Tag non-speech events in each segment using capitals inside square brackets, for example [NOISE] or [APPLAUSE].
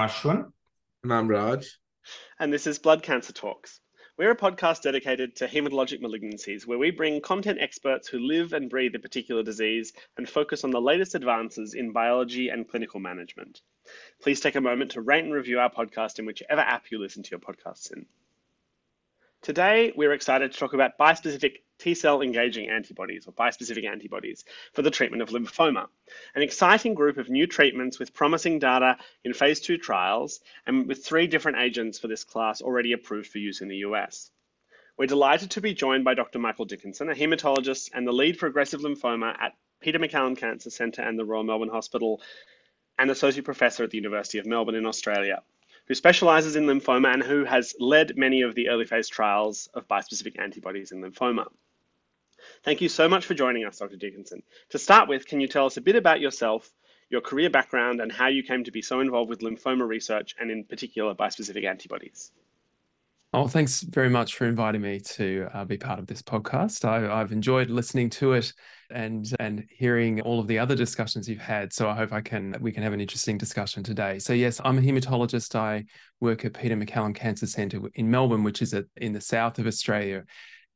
Ashwin. And I'm Raj. And this is Blood Cancer Talks. We're a podcast dedicated to hematologic malignancies where we bring content experts who live and breathe a particular disease and focus on the latest advances in biology and clinical management. Please take a moment to rate and review our podcast in whichever app you listen to your podcasts in. Today, we're excited to talk about bispecific T cell engaging antibodies or bispecific antibodies for the treatment of lymphoma, an exciting group of new treatments with promising data in phase two trials and with three different agents for this class already approved for use in the US. We're delighted to be joined by Dr. Michael Dickinson, a hematologist and the lead for aggressive lymphoma at Peter MacCallum Cancer Centre and the Royal Melbourne Hospital, and Associate Professor at the University of Melbourne in Australia who specializes in lymphoma and who has led many of the early phase trials of bispecific antibodies in lymphoma. Thank you so much for joining us, Dr. Dickinson. To start with, can you tell us a bit about yourself, your career background, and how you came to be so involved with lymphoma research and, in particular, bispecific antibodies? Oh, thanks very much for inviting me to uh, be part of this podcast. I, have enjoyed listening to it and and hearing all of the other discussions you've had. So I hope I can we can have an interesting discussion today. So yes, I'm a hematologist. I work at Peter MacCallum Cancer Centre in Melbourne, which is in the south of Australia.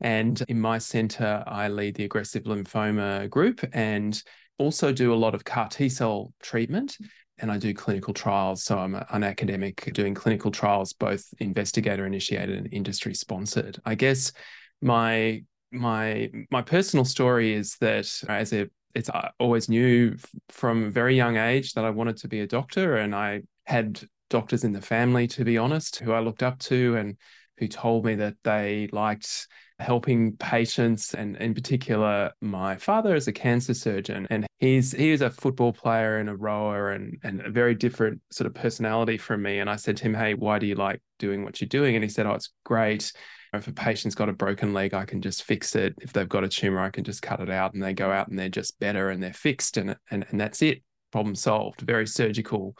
And in my centre, I lead the aggressive lymphoma group and also do a lot of CAR T cell treatment and I do clinical trials. So I'm an academic doing clinical trials, both investigator initiated and industry sponsored. I guess my my my personal story is that as a it's I always knew from a very young age that I wanted to be a doctor, and I had doctors in the family, to be honest, who I looked up to and who told me that they liked helping patients and in particular my father is a cancer surgeon and he's he is a football player and a rower and and a very different sort of personality from me. And I said to him hey why do you like doing what you're doing? And he said oh it's great. If a patient's got a broken leg I can just fix it. If they've got a tumor I can just cut it out and they go out and they're just better and they're fixed and and, and that's it. Problem solved. Very surgical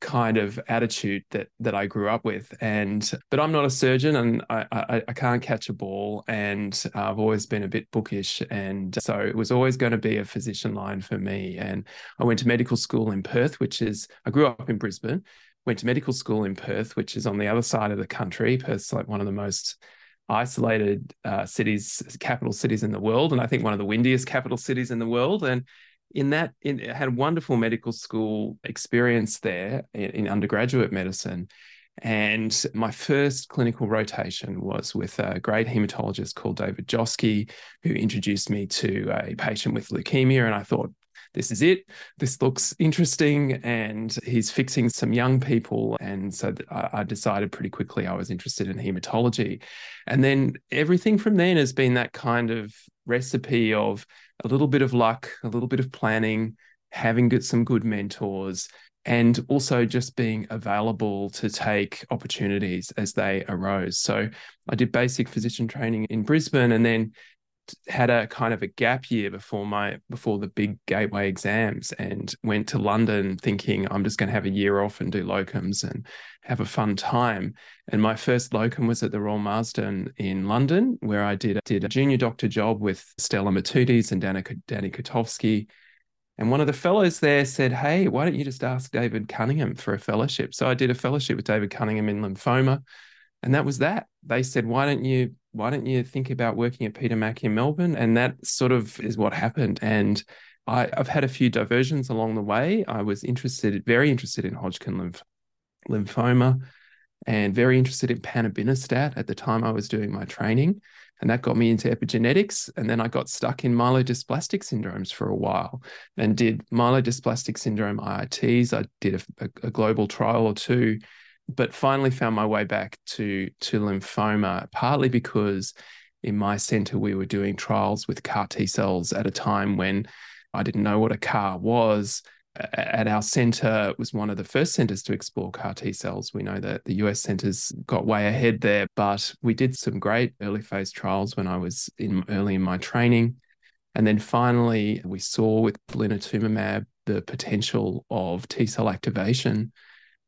kind of attitude that that I grew up with. And but I'm not a surgeon, and I I, I can't catch a ball, and I've always been a bit bookish, and so it was always going to be a physician line for me. And I went to medical school in Perth, which is I grew up in Brisbane. Went to medical school in Perth, which is on the other side of the country. Perth's like one of the most isolated uh, cities, capital cities in the world, and I think one of the windiest capital cities in the world. And in that in, had a wonderful medical school experience there in, in, undergraduate medicine and my first clinical rotation was with a great hematologist called david joske who introduced me to a patient with leukemia and i thought this is it. This looks interesting. And he's fixing some young people. And so I decided pretty quickly I was interested in hematology. And then everything from then has been that kind of recipe of a little bit of luck, a little bit of planning, having good, some good mentors, and also just being available to take opportunities as they arose. So I did basic physician training in Brisbane and then had a kind of a gap year before my before the big gateway exams and went to London thinking I'm just going to have a year off and do locums and have a fun time. And my first locum was at the Royal Marsden in London, where I did did a junior doctor job with Stella Matutes and Danny, Catovsky. And one of the fellows there said, Hey, why don't you just ask David Cunningham for a fellowship? So I did a fellowship with David Cunningham in lymphoma. And that was that. They said, Why don't you why don't you think about working at Peter Mac in Melbourne? And that sort of is what happened. And I, have had a few diversions along the way. I was interested, very interested in Hodgkin lymph, lymphoma and very interested in panobinostat at the time I was doing my training. And that got me into epigenetics. And then I got stuck in myelodysplastic syndromes for a while and did myelodysplastic syndrome IITs. I did a, a, a global trial or two but finally found my way back to to lymphoma, partly because in my center we were doing trials with CAR T cells at a time when I didn't know what a CAR was. At our center, was one of the first centers to explore CAR T cells. We know that the US centers got way ahead there, but we did some great early phase trials when I was in early in my training. And then finally, we saw with blinatumomab the potential of T cell activation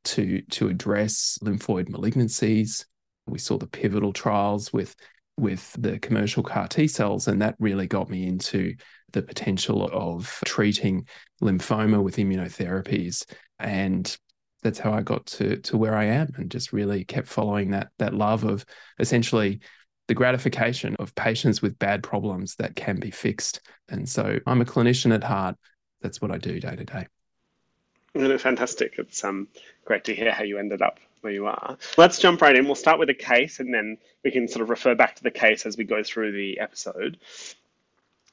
to to address lymphoid malignancies. We saw the pivotal trials with with the commercial CAR T cells, and that really got me into the potential of treating lymphoma with immunotherapies. And that's how I got to to where I am, and just really kept following that that love of essentially the gratification of patients with bad problems that can be fixed. And so I'm a clinician at heart. That's what I do day to day. Fantastic. It's um, great to hear how you ended up where you are. Let's jump right in. We'll start with a case and then we can sort of refer back to the case as we go through the episode.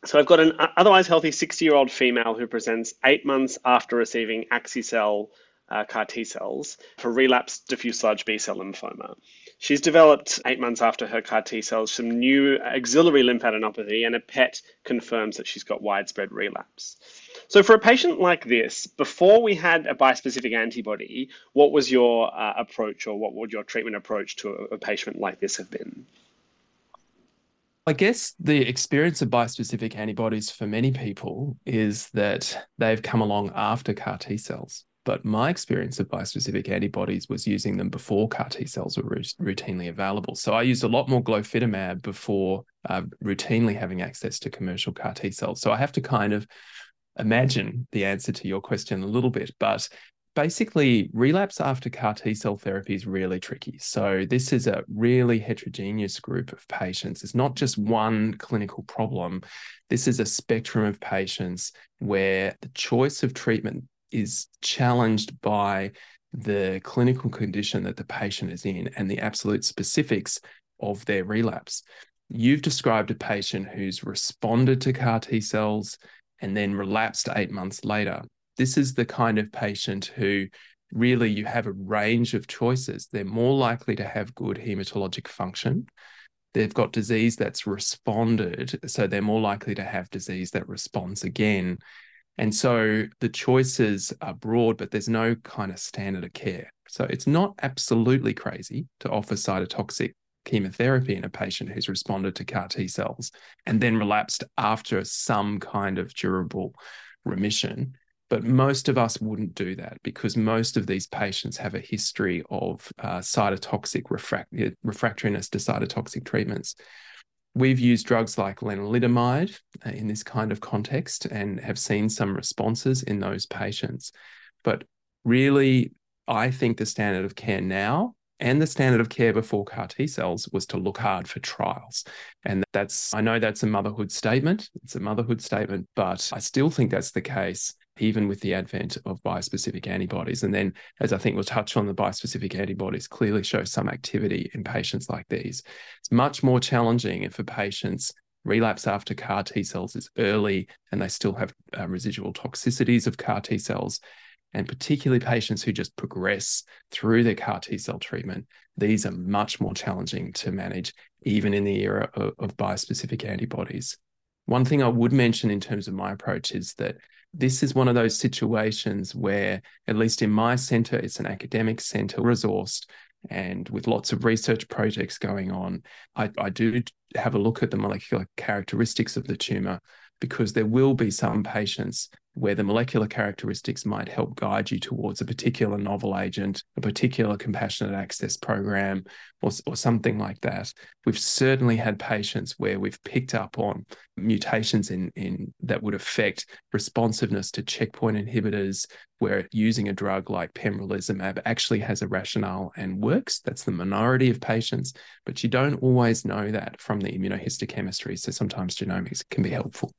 So I've got an otherwise healthy 60 year old female who presents eight months after receiving Axi-cel uh, CAR T cells for relapsed diffuse large B cell lymphoma. She's developed eight months after her CAR T cells some new axillary lymphadenopathy, and a PET confirms that she's got widespread relapse. So, for a patient like this, before we had a bispecific antibody, what was your uh, approach or what would your treatment approach to a, a patient like this have been? I guess the experience of bispecific antibodies for many people is that they've come along after CAR T cells. But my experience of bispecific antibodies was using them before CAR T cells were routinely available. So I used a lot more glofitamab before uh, routinely having access to commercial CAR T cells. So I have to kind of imagine the answer to your question a little bit. But basically, relapse after CAR T cell therapy is really tricky. So this is a really heterogeneous group of patients. It's not just one clinical problem. This is a spectrum of patients where the choice of treatment is challenged by the clinical condition that the patient is in and the absolute specifics of their relapse. You've described a patient who's responded to CAR T cells and then relapsed eight months later. This is the kind of patient who really you have a range of choices. They're more likely to have good hematologic function. They've got disease that's responded, so they're more likely to have disease that responds again. And so the choices are broad, but there's no kind of standard of care. So it's not absolutely crazy to offer cytotoxic chemotherapy in a patient who's responded to CAR T cells and then relapsed after some kind of durable remission. But most of us wouldn't do that because most of these patients have a history of uh, cytotoxic refract- refractoriness to cytotoxic treatments. We've used drugs like lenalidomide uh, in this kind of context and have seen some responses in those patients. But really, I think the standard of care now and the standard of care before CAR T cells was to look hard for trials. And that's, I know that's a motherhood statement. It's a motherhood statement, but I still think that's the case even with the advent of bispecific antibodies. And then, as I think we'll touch on, the bispecific antibodies clearly show some activity in patients like these. It's much more challenging if a patient's relapse after CAR T cells is early and they still have uh, residual toxicities of CAR T cells. And particularly patients who just progress through their CAR T cell treatment, these are much more challenging to manage, even in the era of, of bispecific antibodies. One thing I would mention in terms of my approach is that this is one of those situations where, at least in my center, it's an academic center, resourced, and with lots of research projects going on. I, I do have a look at the molecular characteristics of the tumor because there will be some patients where the molecular characteristics might help guide you towards a particular novel agent, a particular compassionate access program, or, or something like that. We've certainly had patients where we've picked up on mutations in, in that would affect responsiveness to checkpoint inhibitors, where using a drug like pembrolizumab actually has a rationale and works. That's the minority of patients, but you don't always know that from the immunohistochemistry. So sometimes genomics can be helpful.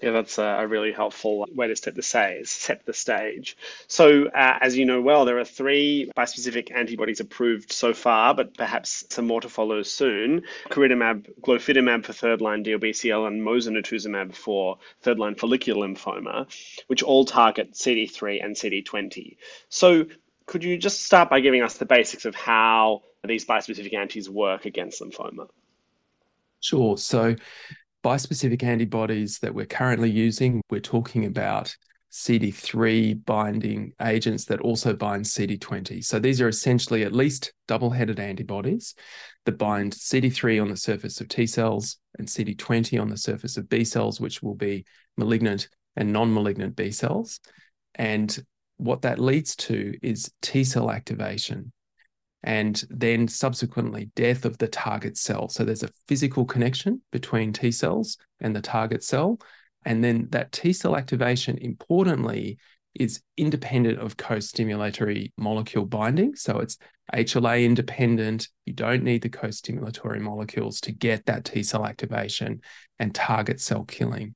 Yeah, that's a really helpful way to set the stage. Set the stage. So, uh, as you know well, there are three bispecific antibodies approved so far, but perhaps some more to follow soon. Epcoritamab, glofitamab for third-line DLBCL, and mosunetuzumab for third-line follicular lymphoma, which all target CD3 and CD20. So, could you just start by giving us the basics of how these bispecific antis work against lymphoma? Sure. So bispecific antibodies that we're currently using, we're talking about CD3 binding agents that also bind CD20. So these are essentially at least double headed antibodies that bind CD3 on the surface of T cells and CD20 on the surface of B cells, which will be malignant and non malignant B cells. And what that leads to is T cell activation and then subsequently death of the target cell. So there's a physical connection between T cells and the target cell. And then that T cell activation, importantly, is independent of co-stimulatory molecule binding. So it's HLA independent. You don't need the co-stimulatory molecules to get that T cell activation and target cell killing.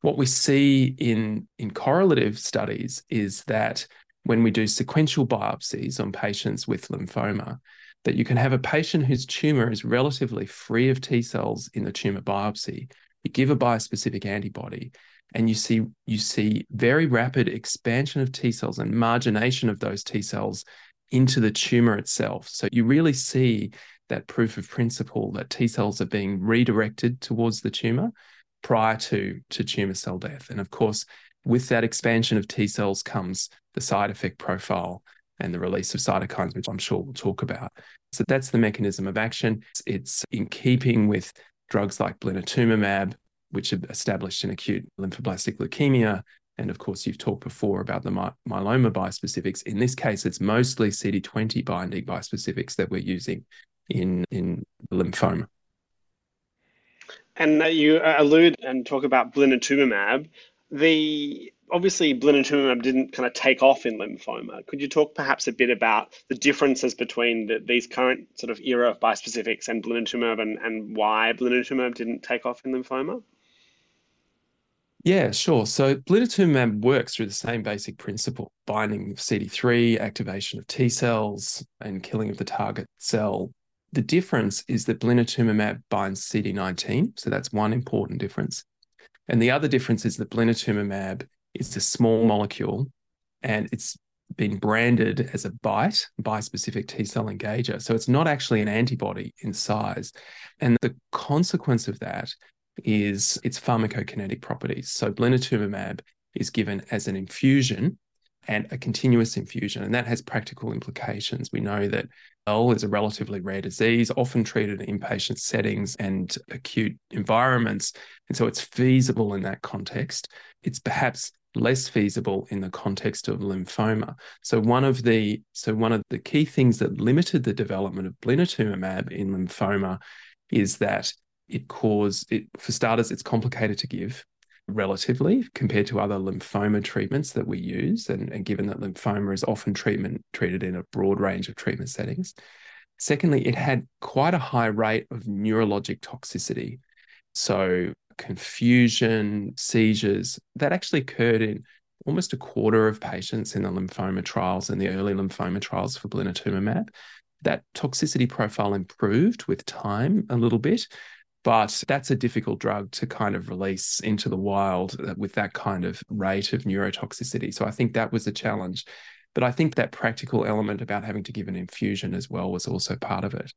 What we see in, in correlative studies is that when we do sequential biopsies on patients with lymphoma, that you can have a patient whose tumor is relatively free of T cells in the tumor biopsy. You give a bispecific antibody, and you see you see very rapid expansion of T cells and margination of those T cells into the tumor itself. So you really see that proof of principle that T cells are being redirected towards the tumor prior to, to tumor cell death. And of course, with that expansion of T cells comes the side effect profile and the release of cytokines, which I'm sure we'll talk about. So that's the mechanism of action. It's in keeping with drugs like blinatumomab, which are established in acute lymphoblastic leukemia. And of course, you've talked before about the my- myeloma bispecifics. In this case, it's mostly CD20 binding bispecifics that we're using in, in lymphoma. And uh, you uh, allude and talk about blinatumomab. The obviously blinatumomab didn't kind of take off in lymphoma. Could you talk perhaps a bit about the differences between the, these current sort of era of bispecifics and blinatumomab and, and why blinatumomab didn't take off in lymphoma? Yeah, sure. So blinatumomab works through the same basic principle: binding of CD3, activation of T cells, and killing of the target cell. The difference is that blinatumomab binds CD19, so that's one important difference. And the other difference is that blinatumomab is a small molecule, and it's been branded as a BiTE, bispecific T cell engager. So it's not actually an antibody in size. And the consequence of that is its pharmacokinetic properties. So blinatumomab is given as an infusion and a continuous infusion, and that has practical implications. We know that L is a relatively rare disease, often treated in inpatient settings and acute environments, and so it's feasible in that context. It's perhaps less feasible in the context of lymphoma. So one of the so one of the key things that limited the development of blinatumomab in lymphoma is that it caused it for starters it's complicated to give relatively compared to other lymphoma treatments that we use. And, and given that lymphoma is often treatment treated in a broad range of treatment settings. Secondly it had quite a high rate of neurologic toxicity. So confusion seizures that actually occurred in almost a quarter of patients in the lymphoma trials and the early lymphoma trials for blinatumomab that toxicity profile improved with time a little bit but that's a difficult drug to kind of release into the wild uh, with that kind of rate of neurotoxicity. So I think that was a challenge. But I think that practical element about having to give an infusion as well was also part of it.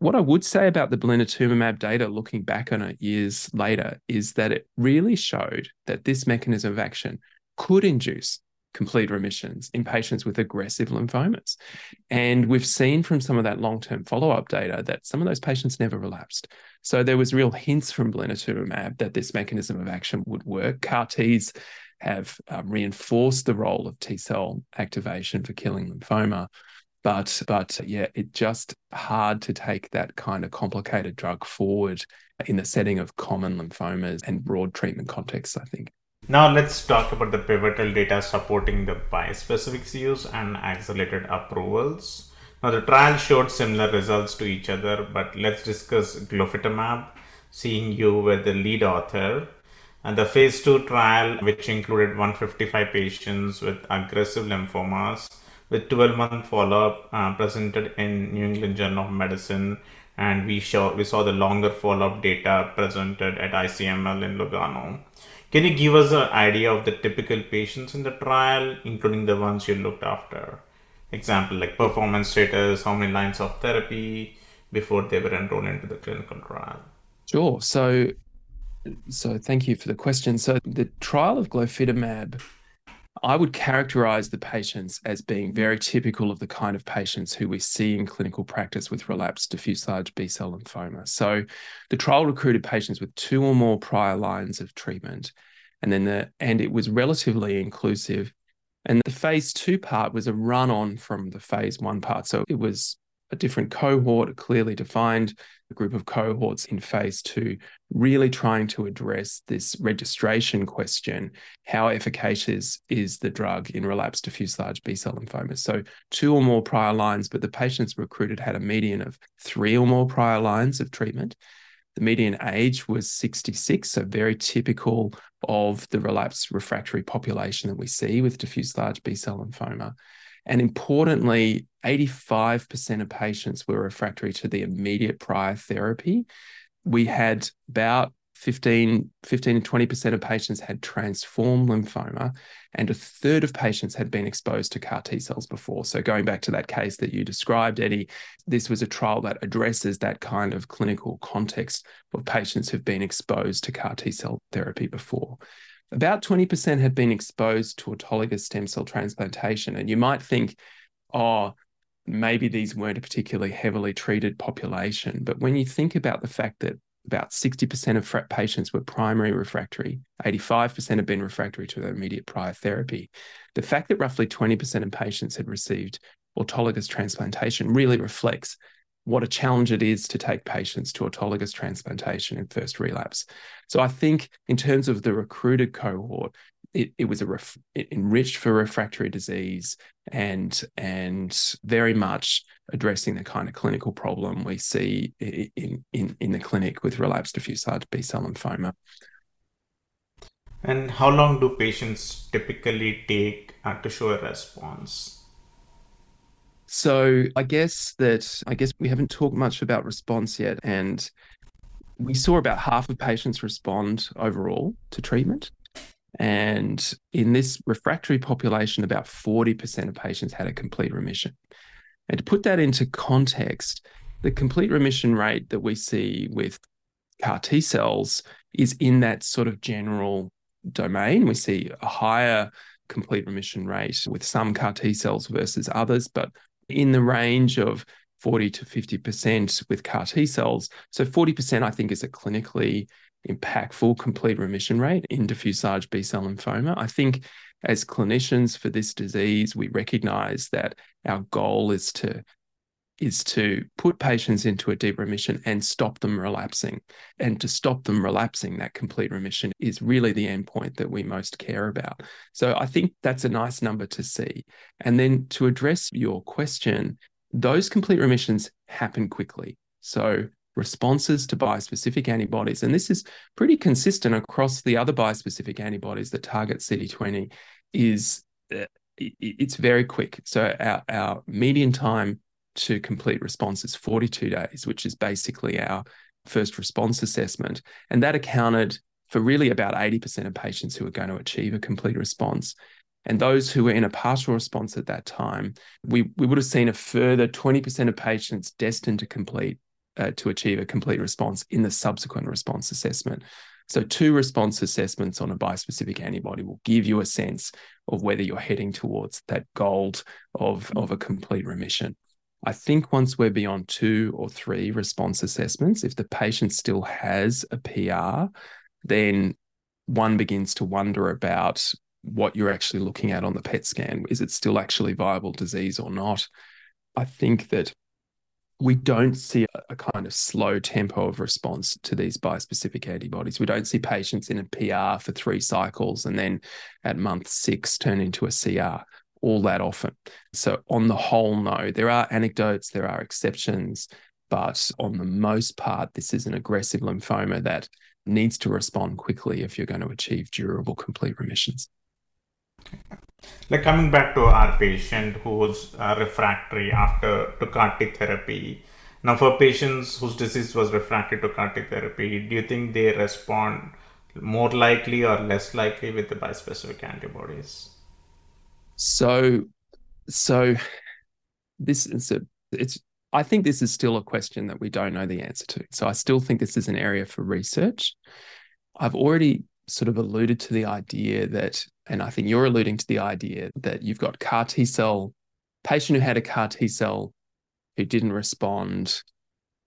What I would say about the blinatumomab data, looking back on it years later, is that it really showed that this mechanism of action could induce complete remissions in patients with aggressive lymphomas. And we've seen from some of that long term follow up data that some of those patients never relapsed. So there was real hints from blinatumomab that this mechanism of action would work. CAR Ts have um, reinforced the role of T cell activation for killing lymphoma. But but yeah, it's just hard to take that kind of complicated drug forward in the setting of common lymphomas and broad treatment contexts, I think. Now let's talk about the pivotal data supporting the bispecifics use and accelerated approvals. Now the trial showed similar results to each other, but let's discuss glofitamab, seeing you were the lead author. And the phase 2 trial, which included 155 patients with aggressive lymphomas with 12 month follow up, uh, presented in New England Journal of Medicine. And we, show, we saw the longer follow up data presented at ICML in Lugano. Can you give us an idea of the typical patients in the trial, including the ones you looked after? Example like performance status, how many lines of therapy before they were enrolled into the clinical trial? Sure. So, so thank you for the question. So the trial of glofitamab I would characterize the patients as being very mm. typical of the kind of patients who we see in clinical practice with relapsed diffuse large B cell lymphoma. So the trial recruited patients with two or more prior lines of treatment. And then the and it was relatively inclusive. And the phase two part was a run on from the phase one part. So it was a different cohort, clearly defined group of cohorts in phase two, really trying to address this registration question how efficacious is the drug in relapsed diffuse large B cell lymphoma? So, two or more prior lines, but the patients recruited had a median of three or more prior lines of treatment. The median age was 66, so very typical of the relapsed refractory population that we see with diffuse large B cell lymphoma. And importantly, 85% of patients were refractory to the immediate prior therapy. We had about 15, 15 to 20% of patients had transformed lymphoma, and a third of patients had been exposed to CAR T cells before. So, going back to that case that you described, Eddie, this was a trial that addresses that kind of clinical context of patients who've been exposed to CAR T cell therapy before. About 20% had been exposed to autologous stem cell transplantation. And you might think, oh, maybe these weren't a particularly heavily treated population. But when you think about the fact that about 60% of patients were primary refractory, 85% had been refractory to their immediate prior therapy, the fact that roughly 20% of patients had received autologous transplantation really reflects what a challenge it is to take patients to autologous transplantation in first relapse. So I think in terms of the recruited cohort, it, it was a ref, it enriched for refractory disease and and very much addressing the kind of clinical problem we see in in, in the clinic with relapsed diffuse large B cell lymphoma. And how long do patients typically take uh, to show a response? So I guess that I guess we haven't talked much about response yet, and we saw about half of patients respond overall to treatment. And in this refractory population, about 40% of patients had a complete remission. And to put that into context, the complete remission rate that we see with CAR T cells is in that sort of general domain. We see a higher complete remission rate with some CAR T cells versus others, but in the range of 40 to 50% with CAR T cells. So 40%, I think, is a clinically impactful complete remission rate in diffuse large B cell lymphoma. I think as clinicians for this disease, we recognize that our goal is to is to put patients into a deep remission and stop them relapsing. And to stop them relapsing, that complete remission is really the endpoint that we most care about. So I think that's a nice number to see. And then to address your question, those complete remissions happen quickly. So responses to bispecific antibodies, and this is pretty consistent across the other bispecific antibodies that target CD20, is uh, it's very quick. So our, our median time to complete response is 42 days, which is basically our first response assessment. And that accounted for really about 80% of patients who were going to achieve a complete response. And those who were in a partial response at that time, we, we would have seen a further 20% of patients destined to complete, uh, to achieve a complete response in the subsequent response assessment. So, two response assessments on a bispecific antibody will give you a sense of whether you're heading towards that goal of, of a complete remission. I think once we're beyond two or three response assessments, if the patient still has a PR, then one begins to wonder about what you're actually looking at on the PET scan. Is it still actually viable disease or not? I think that we don't see a, kind of slow tempo of response to these bispecific antibodies. We don't see patients in a PR for three cycles and then at month six turn into a CR all that often. So, on the whole, no, there are anecdotes, there are exceptions, but on the most part, this is an aggressive lymphoma that needs to respond quickly if you're going to achieve durable complete remissions. Like coming back to our patient who was uh, refractory after to CAR T therapy. Now, for patients whose disease was refractory to CAR T therapy, do you think they respond more likely or less likely with the bispecific antibodies? So, so this is a it's I think this is still a question that we don't know the answer to. So I still think this is an area for research. I've already sort of alluded to the idea that, and I think you're alluding to the idea that you've got CAR T cell patient who had a CAR T cell who didn't respond,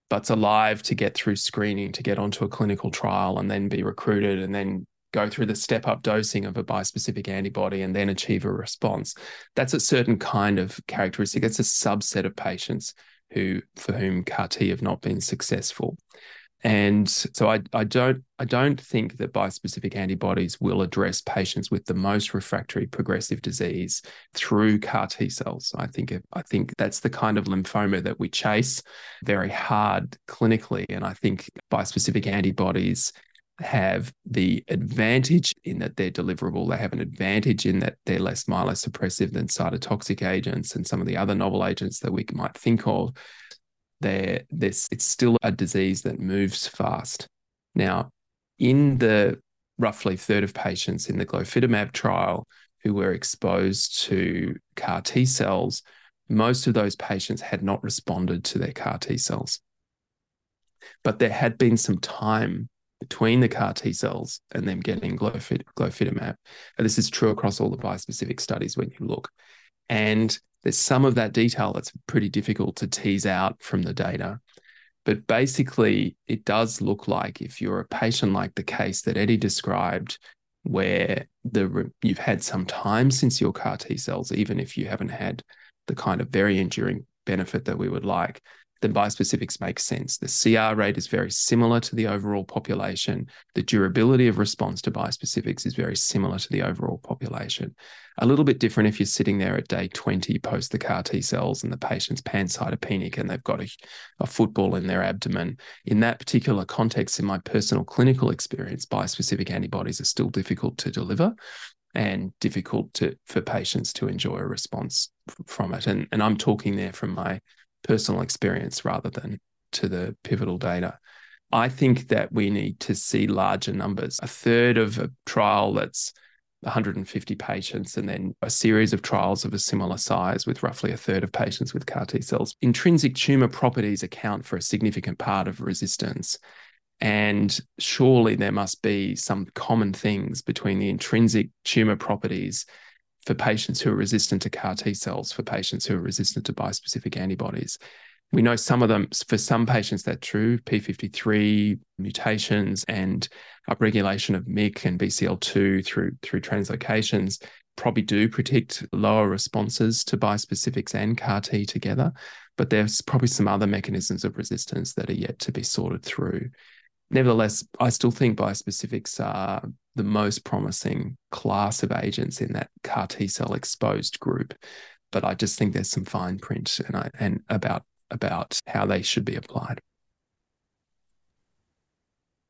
but's alive to get through screening to get onto a clinical trial and then be recruited and then go through the step up dosing of a bispecific antibody and then achieve a response. That's a certain kind of characteristic. It's a subset of patients who for whom CAR T have not been successful. And so I, I don't I don't think that bispecific antibodies will address patients with the most refractory progressive disease through CAR T cells. I think I think that's the kind of lymphoma that we chase very hard clinically. And I think bispecific antibodies have the advantage in that they're deliverable. They have an advantage in that they're less myelosuppressive than cytotoxic agents and some of the other novel agents that we might think of there this it's still a disease that moves fast. Now, in the roughly third of patients in the glofitamab trial who were exposed to CAR T cells, most of those patients had not responded to their CAR T cells. But there had been some time between the CAR T cells and them getting glofit- glofitamab. And this is true across all the bispecific studies when you look. And there's some of that detail that's pretty difficult to tease out from the data. But basically, it does look like if you're a patient like the case that Eddie described, where the you've had some time since your CAR T cells, even if you haven't had the kind of very enduring benefit that we would like, then bispecifics make sense. The CR rate is very similar to the overall population. The durability of response to bispecifics is very similar to the overall population. A little bit different if you're sitting there at day 20 post the CAR T cells and the patient's pancytopenic and they've got a, a football in their abdomen. In that particular context, in my personal clinical experience, bispecific antibodies are still difficult to deliver and difficult to for patients to enjoy a response from it. And, and I'm talking there from my personal experience rather than to the pivotal data. I think that we need to see larger numbers. A third of a trial that's 150 patients, and then a series of trials of a similar size with roughly a third of patients with CAR T cells. Intrinsic tumor properties account for a significant part of resistance. And surely there must be some common things between the intrinsic tumor properties for patients who are resistant to CAR T cells, for patients who are resistant to bispecific antibodies. We know some of them, for some patients, that's true, P53 mutations and upregulation of MYC and BCL2 through, through translocations probably do predict lower responses to bispecifics and CAR T together. But there's probably some other mechanisms of resistance that are yet to be sorted through. Nevertheless, I still think bispecifics are the most promising class of agents in that CAR T cell exposed group. But I just think there's some fine print and I, and about about how they should be applied.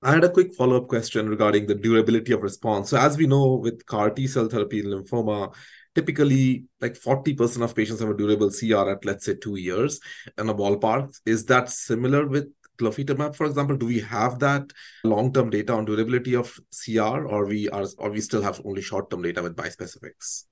I had a quick follow up question regarding the durability of response. So, as we know, with CAR T cell therapy in lymphoma, typically like 40% of patients have a durable CR at, let's say, two years in a ballpark. Is that similar with glofitamab, for example? Do we have that long-term data on durability of CR, or we are, or we still have only short-term data with bispecifics?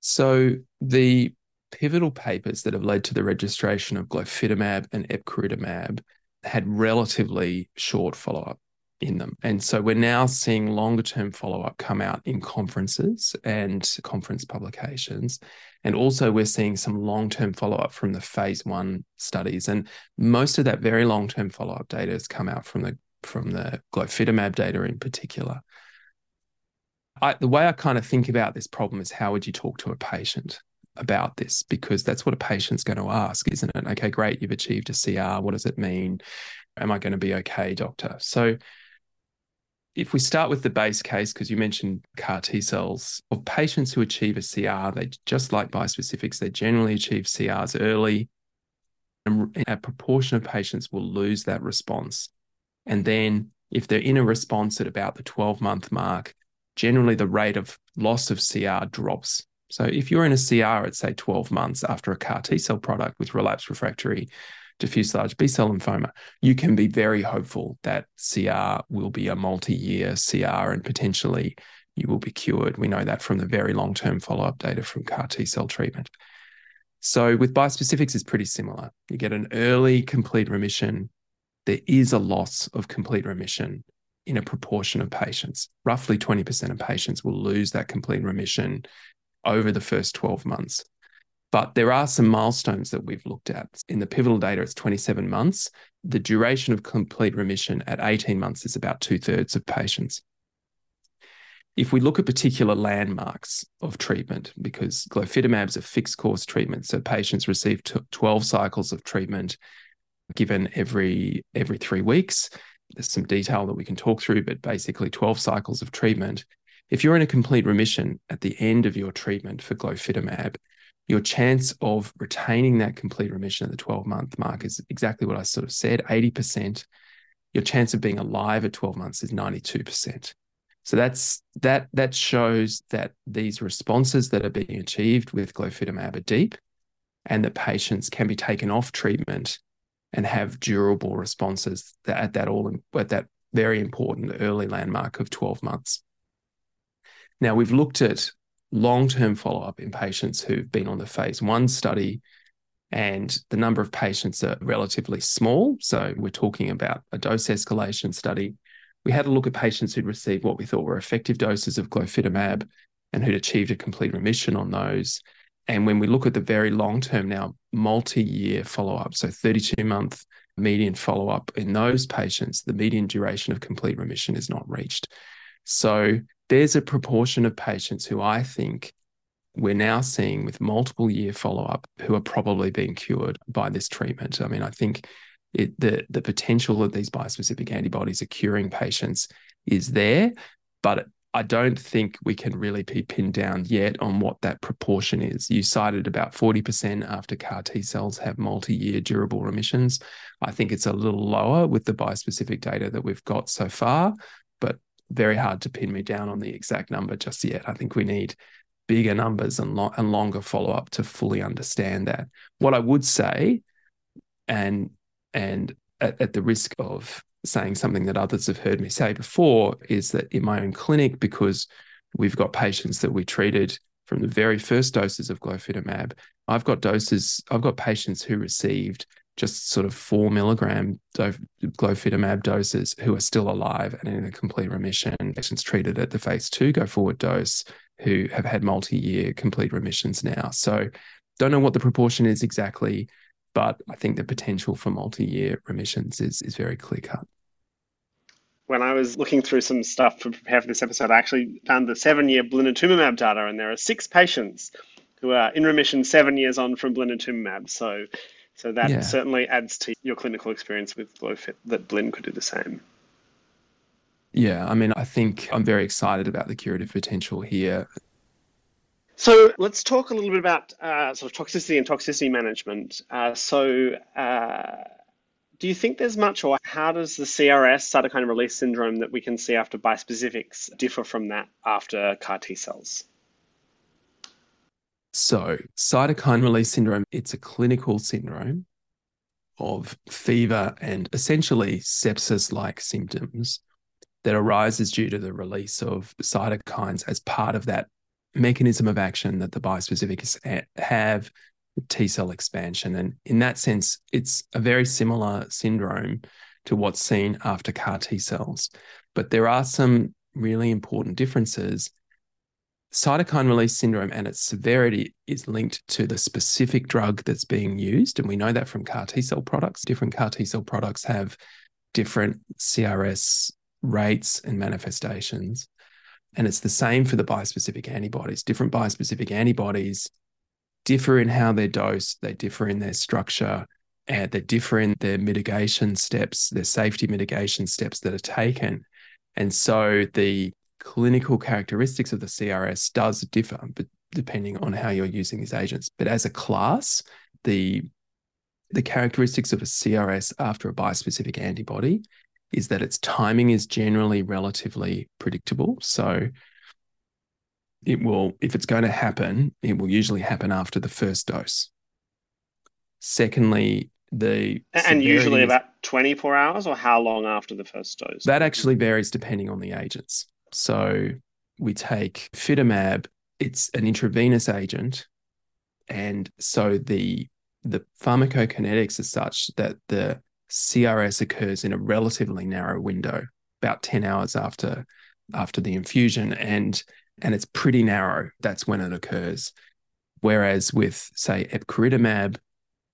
So the pivotal papers that have led to the registration of glofitamab and epcoritamab had relatively short follow-up in them. And so we're now seeing longer term follow up come out in conferences and conference publications. And also, we're seeing some long term follow up from the phase one studies. And most of that very long term follow up data has come out from the from the glofitamab data in particular. I, the way I kind of think about this problem is how would you talk to a patient about this? Because that's what a patient's going to ask, isn't it? Okay, great, you've achieved a CR. What does it mean? Am I going to be okay, doctor? So if we start with the base case, because you mentioned CAR T cells, of patients who achieve a CR, they just like bispecifics, they generally achieve CRs early. And a proportion of patients will lose that response. And then if they're in a response at about the 12 month mark, generally the rate of loss of CR drops. So if you're in a CR at say 12 months after a CAR T cell product with relapse refractory diffuse large B cell lymphoma, you can be very hopeful that CR will be a multi year CR and potentially you will be cured. We know that from the very long term follow up data from CAR T cell treatment. So with bispecifics, it's pretty similar. You get an early complete remission. There is a loss of complete remission in a proportion of patients. Roughly 20% of patients will lose that complete remission over the first 12 months. But there are some milestones that we've looked at. In the pivotal data, it's 27 months. The duration of complete remission at 18 months is about two thirds of patients. if we look at particular landmarks of treatment, because glofitamab is a fixed course treatment, so patients receive 12 cycles of treatment given every every three weeks. There's some detail that we can talk through, but basically 12 cycles of treatment. If you're in a complete remission at the end of your treatment for glofitamab, your chance of retaining that complete remission at the 12 month mark is exactly what I sort of said 80%. Your chance of being alive at 12 months is 92%. So that's that that shows that these responses that are being achieved with glofitamab are deep and that patients can be taken off treatment and have durable responses at that all at that very important early landmark of 12 months. Now we've looked at long-term follow-up in patients who've been on the phase one study and the number of patients are relatively small. So we're talking about a dose escalation study. We had a look at patients who'd received what we thought were effective doses of glofitamab and who'd achieved a complete remission on those. And when we look at the very long term now, multi year follow up, so 32 month median follow up in those patients, the median duration of complete remission is not reached. So there's a proportion of patients who I think we're now seeing with multiple year follow up who are probably being cured by this treatment. I mean, I think it, the the potential of these bispecific antibodies are curing patients is there, but I don't think we can really be pinned down yet on what that proportion is. You cited about 40% after CAR T cells have multi year durable remissions. I think it's a little lower with the bispecific data that we've got so far, but very hard to pin me down on the exact number just yet. I think we need bigger numbers and, lo- and longer follow up to fully understand that. What I would say, and and at, at the risk of saying something that others have heard me say before, is that in my own clinic, because we've got patients that we treated from the very first doses of glofitamab, I've got doses, I've got patients who received just sort of four milligram do- glofitamab doses who are still alive and in a complete remission. Patients treated at the phase two go forward dose who have had multi year complete remissions now. So, don't know what the proportion is exactly, but I think the potential for multi year remissions is, is very clear cut. When I was looking through some stuff to prepare for this episode, I actually found the seven year blinatumomab data, and there are six patients who are in remission seven years on from blinatumomab. So so that yeah. certainly adds to your clinical experience with glofit that Blinn could do the same. Yeah, I mean, I think I'm very excited about the curative potential here. So let's talk a little bit about uh, sort of toxicity and toxicity management. Uh, so, uh, do you think there's much, or how does the CRS cytokine release syndrome that we can see after bispecifics differ from that after CAR T cells? So, cytokine release syndrome, it's a clinical syndrome of fever and essentially sepsis like symptoms that arises due to the release of cytokines as part of that mechanism of action that the bispecifics have T cell expansion. And in that sense, it's a very similar syndrome to what's seen after CAR T cells. But there are some really important differences cytokine release syndrome and its severity is linked to the specific drug that's being used. And we know that from CAR T cell products. Different CAR T cell products have different CRS rates and manifestations. And it's the same for the bispecific antibodies. Different bispecific antibodies differ in how they're dosed, they differ in their structure, and they differ in their mitigation steps, their safety mitigation steps that are taken. And so the clinical characteristics of the CRS does differ, but depending on how you're using these agents. But as a class, the the characteristics of a CRS after a bispecific antibody is that its timing is generally relatively predictable. So it will, if it's going to happen, it will usually happen after the first dose. Secondly, the and usually about 24 hours or how long after the first dose that actually varies depending on the agents so we take fitamab, it's an intravenous agent. And so the the pharmacokinetics is such that the CRS occurs in a relatively narrow window, about 10 hours after after the infusion. And and it's pretty narrow. That's when it occurs. Whereas with, say, epcoritamab,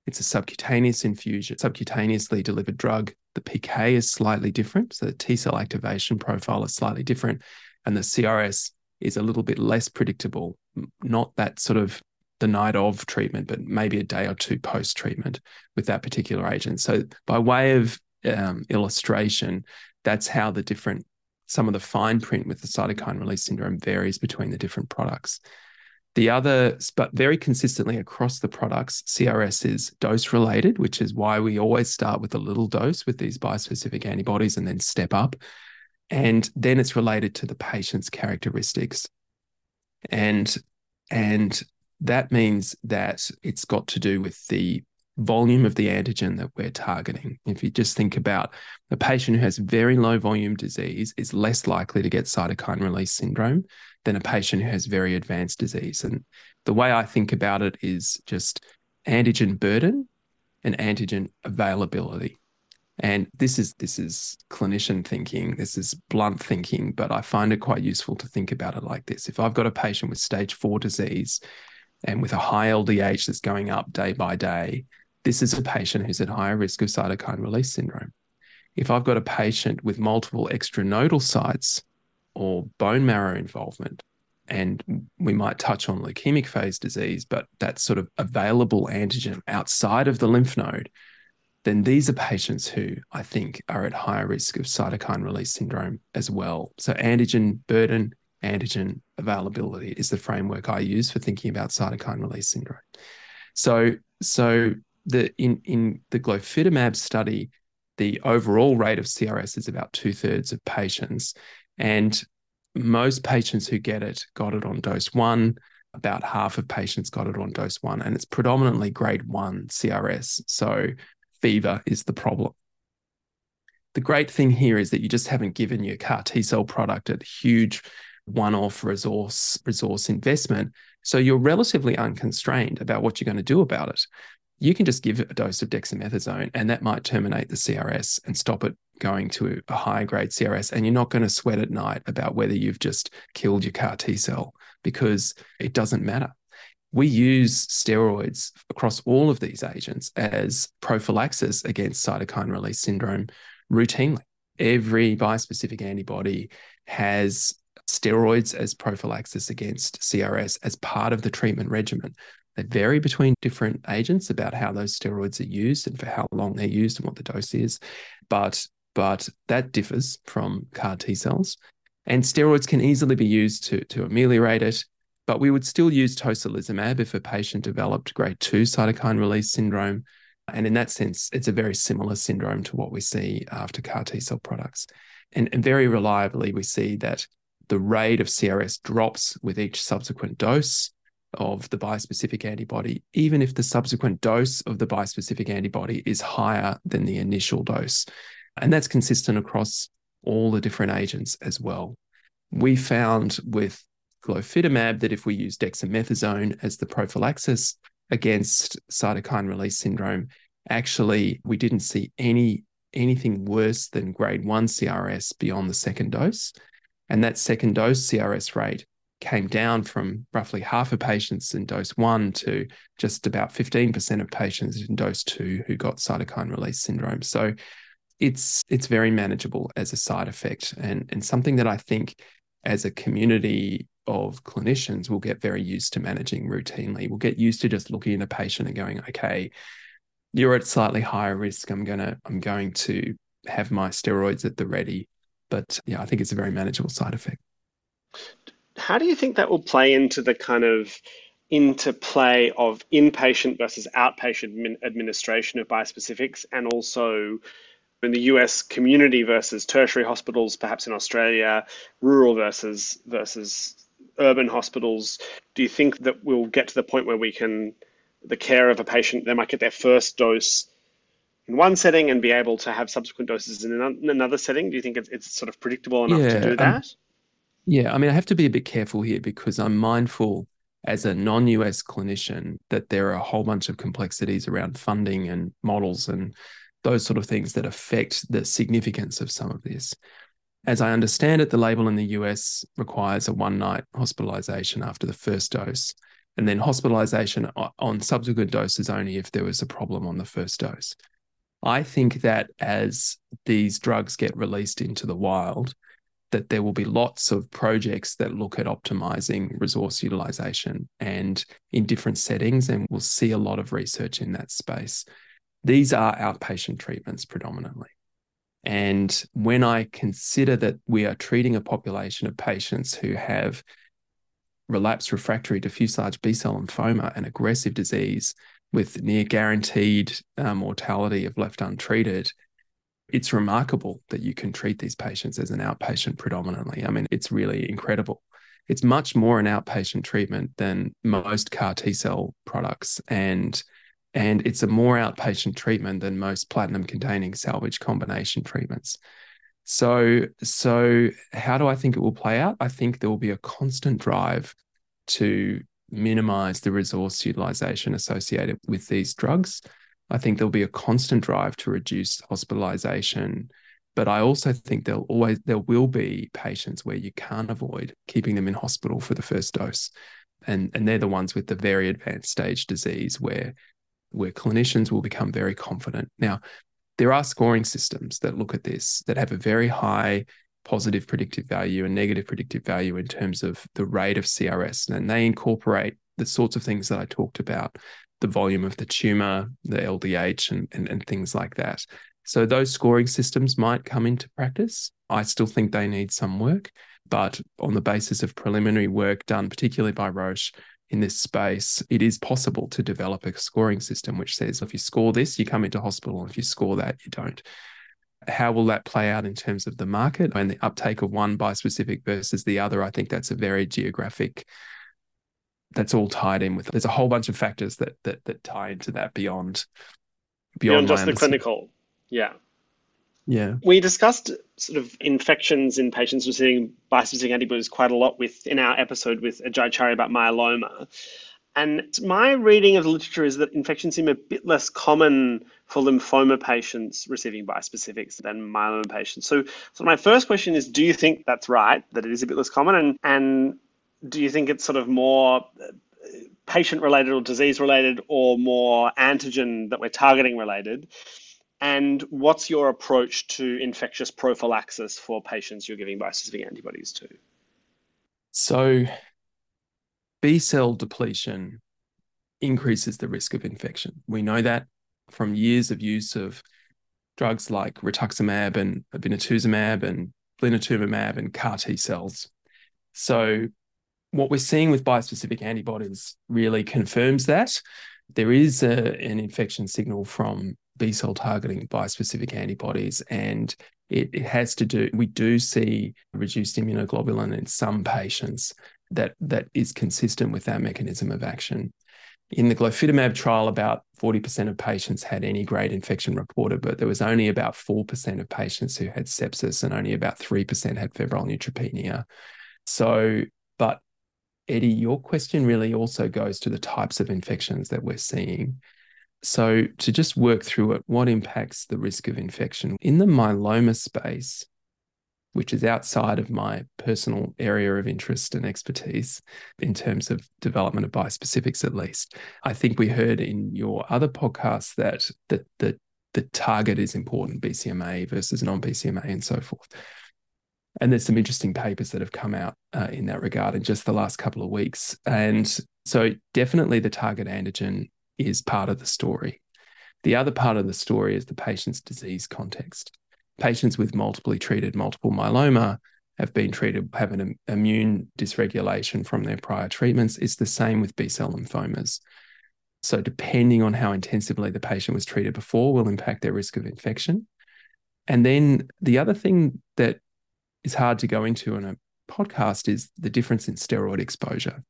it's a subcutaneous infusion, subcutaneously delivered drug. The PK is slightly different. So the T cell activation profile is slightly different. and the CRS is a little bit less predictable, not that sort of the night of treatment, but maybe a day or two post treatment with that particular agent. So, by way of um, illustration, that's how the different some of the fine print with the cytokine release syndrome varies between the different products. The other, but very consistently across the products, CRS is dose related, which is why we always start with a little dose with these bispecific antibodies and then step up. And then it's related to the patient's characteristics. And, and that means that it's got to do with the volume of the antigen that we're targeting. If you just think about a patient who has very low volume disease is less likely to get cytokine release syndrome than a patient who has very advanced disease. And the way I think about it is just antigen burden and antigen availability. And this is this is clinician thinking, this is blunt thinking, but I find it quite useful to think about it like this. If I've got a patient with stage four disease and with a high LDH that's going up day by day, this is a patient who's at higher risk of cytokine release syndrome. If I've got a patient with multiple extranodal sites or bone marrow involvement, and we might touch on leukemic phase disease, but that sort of available antigen outside of the lymph node, then these are patients who I think are at higher risk of cytokine release syndrome as well. So, antigen burden, antigen availability is the framework I use for thinking about cytokine release syndrome. So, so the in in the glofitamab study, the overall rate of CRS is about two thirds of patients, and most patients who get it got it on dose one. About half of patients got it on dose one, and it's predominantly grade one CRS. So fever is the problem. The great thing here is that you just haven't given your CAR T cell product a huge one-off resource resource investment, so you're relatively unconstrained about what you're going to do about it you can just give a dose of dexamethasone and that might terminate the CRS and stop it going to a high grade CRS. And you're not going to sweat at night about whether you've just killed your CAR T cell because it doesn't matter. We use steroids across all of these agents as prophylaxis against cytokine release syndrome routinely. Every bispecific antibody has steroids as prophylaxis against CRS as part of the treatment regimen. They vary between different agents about how those steroids are used and for how long they're used and what the dose is. But but that differs from CAR T cells. And steroids can easily be used to, to ameliorate it. But we would still use tocilizumab if a patient developed grade 2 cytokine release syndrome. And in that sense, it's a very similar syndrome to what we see after CAR T cell products. And, and very reliably, we see that the rate of CRS drops with each subsequent dose of the bispecific antibody, even if the subsequent dose of the bispecific antibody is higher than the initial dose. And that's consistent across all the different agents as well. We found with glofitamab that if we use dexamethasone as the prophylaxis against cytokine release syndrome, actually we didn't see any anything worse than grade 1 CRS beyond the second dose. And that second dose CRS rate came down from roughly half of patients in dose one to just about 15% of patients in dose two who got cytokine release syndrome. So it's it's very manageable as a side effect and, and something that I think as a community of clinicians will get very used to managing routinely. We'll get used to just looking at a patient and going, okay, you're at slightly higher risk. I'm gonna I'm going to have my steroids at the ready. But yeah, I think it's a very manageable side effect how do you think that will play into the kind of interplay of inpatient versus outpatient administration of bispecifics and also in the US community versus tertiary hospitals, perhaps in Australia, rural versus versus urban hospitals. Do you think that we'll get to the point where we can the care of a patient they might get their first dose in one setting and be able to have subsequent doses in another setting? Do you think it's, it's sort of predictable enough yeah, to do um, that? Um, yeah, I mean, I have to be a bit careful here because I'm mindful as a non US clinician that there are a whole bunch of complexities around funding and models and those sort of things that affect the significance of some of this. As I understand it, the label in the US requires a one night hospitalization after the first dose, and then hospitalization on subsequent doses only if there was a problem on the first dose. I think that as these drugs get released into the wild, that there will be lots of projects that look at optimizing resource utilization and in different settings, and we'll see a lot of research in that space. These are outpatient treatments predominantly. And when I consider that we are treating a population of patients who have relapsed refractory diffuse large B cell lymphoma, an aggressive disease with near guaranteed uh, mortality if left untreated, it's remarkable that you can treat these patients as an outpatient predominantly. I mean, it's really incredible. It's much more an outpatient treatment than most CAR T cell products. And and it's a more outpatient treatment than most platinum containing salvage combination treatments. So, so how do I think it will play out? I think there will be a constant drive to minimize the resource utilization associated with these drugs. I think there'll be a constant drive to reduce hospitalization. But I also think there'll always there will be patients where you can't avoid keeping them in hospital for the first dose. And, and they're the ones with the very advanced stage disease where where clinicians will become very confident. Now, there are scoring systems that look at this that have a very high positive predictive value and negative predictive value in terms of the rate of CRS. And they incorporate the sorts of things that I talked about the volume of the tumor, the LDH, and, and, and things like that. So those scoring systems might come into practice. I still think they need some work, but on the basis of preliminary work done, particularly by Roche, in this space, it is possible to develop a scoring system which says if you score this, you come into hospital. And if you score that, you don't. How will that play out in terms of the market and the uptake of one bispecific versus the other? I think that's a very geographic. That's all tied in with. There's a whole bunch of factors that that that tie into that beyond beyond, beyond just the clinical. Yeah. Yeah. We discussed sort of infections in patients receiving bispecific antibodies quite a lot with in our episode with Ajai Chari about myeloma. And my reading of the literature is that infections seem a bit less common for lymphoma patients receiving bispecifics than myeloma patients. So, so my first question is, do you think that's right, that it is a bit less common? And, and do you think it's sort of more uh, patient related or disease related or more antigen that we're targeting related? And what's your approach to infectious prophylaxis for patients you're giving bispecific antibodies to? So, B cell depletion increases the risk of infection. We know that from years of use of drugs like rituximab and obinutuzumab and blinatumomab and CAR T cells. So, what we're seeing with bispecific antibodies really confirms that. There is a, an infection signal from B cell targeting bispecific antibodies. And it, it has to do, we do see reduced immunoglobulin in some patients that, that is consistent with that mechanism of action. In the glofitamab trial, about 40% of patients had any grade infection reported, but there was only about 4% of patients who had sepsis and only about 3% had febrile neutropenia. So, Eddie, your question really also goes to the types of infections that we're seeing. So, to just work through it, what impacts the risk of infection? In the myeloma space, which is outside of my personal area of interest and expertise in terms of development of bispecifics, at least, I think we heard in your other podcasts that, that the, the target is important, BCMA versus non BCMA, and so forth. And there's some interesting papers that have come out uh, in that regard in just the last couple of weeks. And so, definitely the target antigen is part of the story. The other part of the story is the patient's disease context. Patients with multiply treated multiple myeloma have been treated, have an immune dysregulation from their prior treatments. It's the same with B cell lymphomas. So, depending on how intensively the patient was treated before, will impact their risk of infection. And then the other thing that is hard to go into in a podcast is the difference in steroid exposure.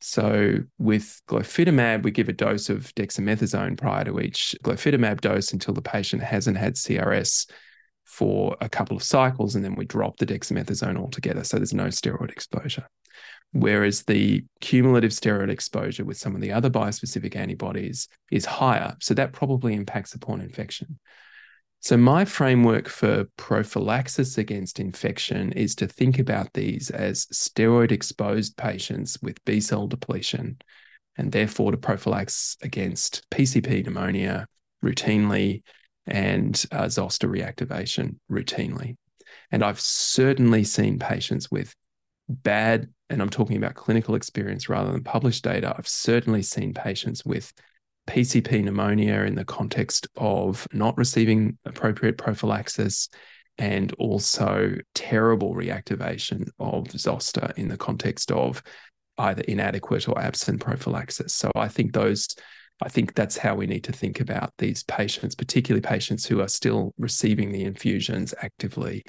So with glofitamab, we give a dose of dexamethasone prior to each glofitamab dose until the patient hasn't had CRS for a couple of cycles, and then we drop the dexamethasone altogether. So there's no steroid exposure. Whereas the cumulative steroid exposure with some of the other bispecific antibodies is higher. So that probably impacts upon infection. So, my framework for prophylaxis against infection is to think about these as steroid exposed patients with B cell depletion, and therefore to prophylax against PCP pneumonia routinely and uh, zoster reactivation routinely. And I've certainly seen patients with bad, and I'm talking about clinical experience rather than published data. I've certainly seen patients with PCP pneumonia in the context of not receiving appropriate prophylaxis and also terrible reactivation of zoster in the context of either inadequate or absent prophylaxis. So I think those I think that's how we need to think about these patients, particularly patients who are still receiving the infusions actively.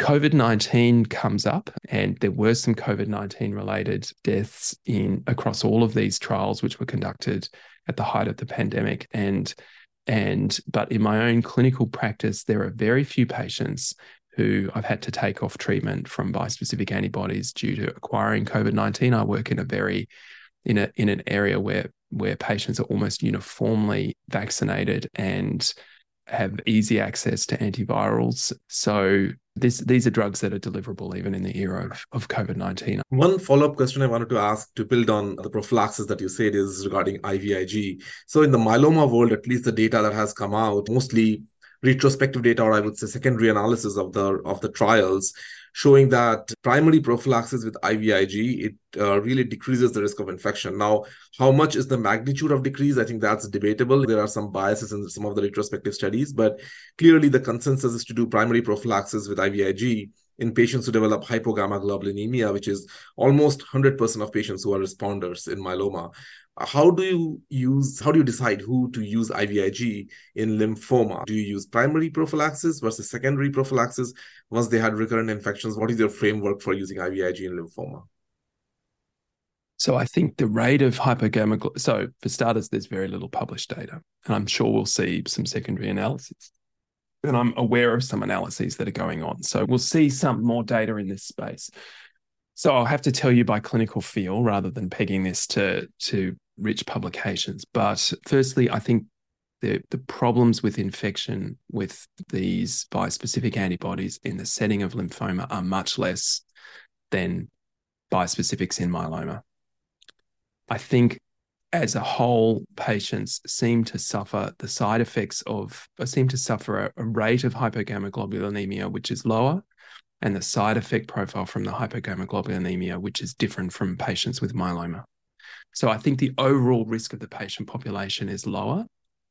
COVID 19 comes up, and there were some COVID 19 related deaths in across all of these trials, which were conducted at the height of the pandemic. And and but in my own clinical practice, there are very few patients who I've had to take off treatment from bispecific antibodies due to acquiring COVID nineteen. I work in a very in a in an area where where patients are almost uniformly vaccinated and have easy access to antivirals. So this, these are drugs that are deliverable even in the era of, of COVID 19. One follow up question I wanted to ask to build on the prophylaxis that you said is regarding IVIG. So, in the myeloma world, at least the data that has come out, mostly retrospective data, or I would say secondary analysis of the of the trials, showing that primary prophylaxis with IVIG it uh, really decreases the risk of infection. Now, how much is the magnitude of decrease? I think that's debatable. There are some biases in some of the retrospective studies, but clearly the consensus is to do primary prophylaxis with IVIG in patients who develop hypogammaglobulinemia, which is almost 100% of patients who are responders in myeloma how do you use how do you decide who to use IVIG in lymphoma? Do you use primary prophylaxis versus secondary prophylaxis once they had recurrent infections? What is your framework for using IVIG in lymphoma? So I think the rate of hypogamma. So for starters, there's very little published data, and I'm sure we'll see some secondary analysis. And I'm aware of some analyses that are going on. So we'll see some more data in this space. So I'll have to tell you by clinical feel rather than pegging this to to rich publications. But firstly, I think the, the problems with infection with these bispecific antibodies in the setting of lymphoma are much less than bispecifics in myeloma. I think as a whole, patients seem to suffer the side effects of, seem to suffer a, a rate of hypogammaglobulinemia which is lower, and the side effect profile from the hypogammaglobulinemia which is different from patients with myeloma. So I think the overall risk of the patient population is lower.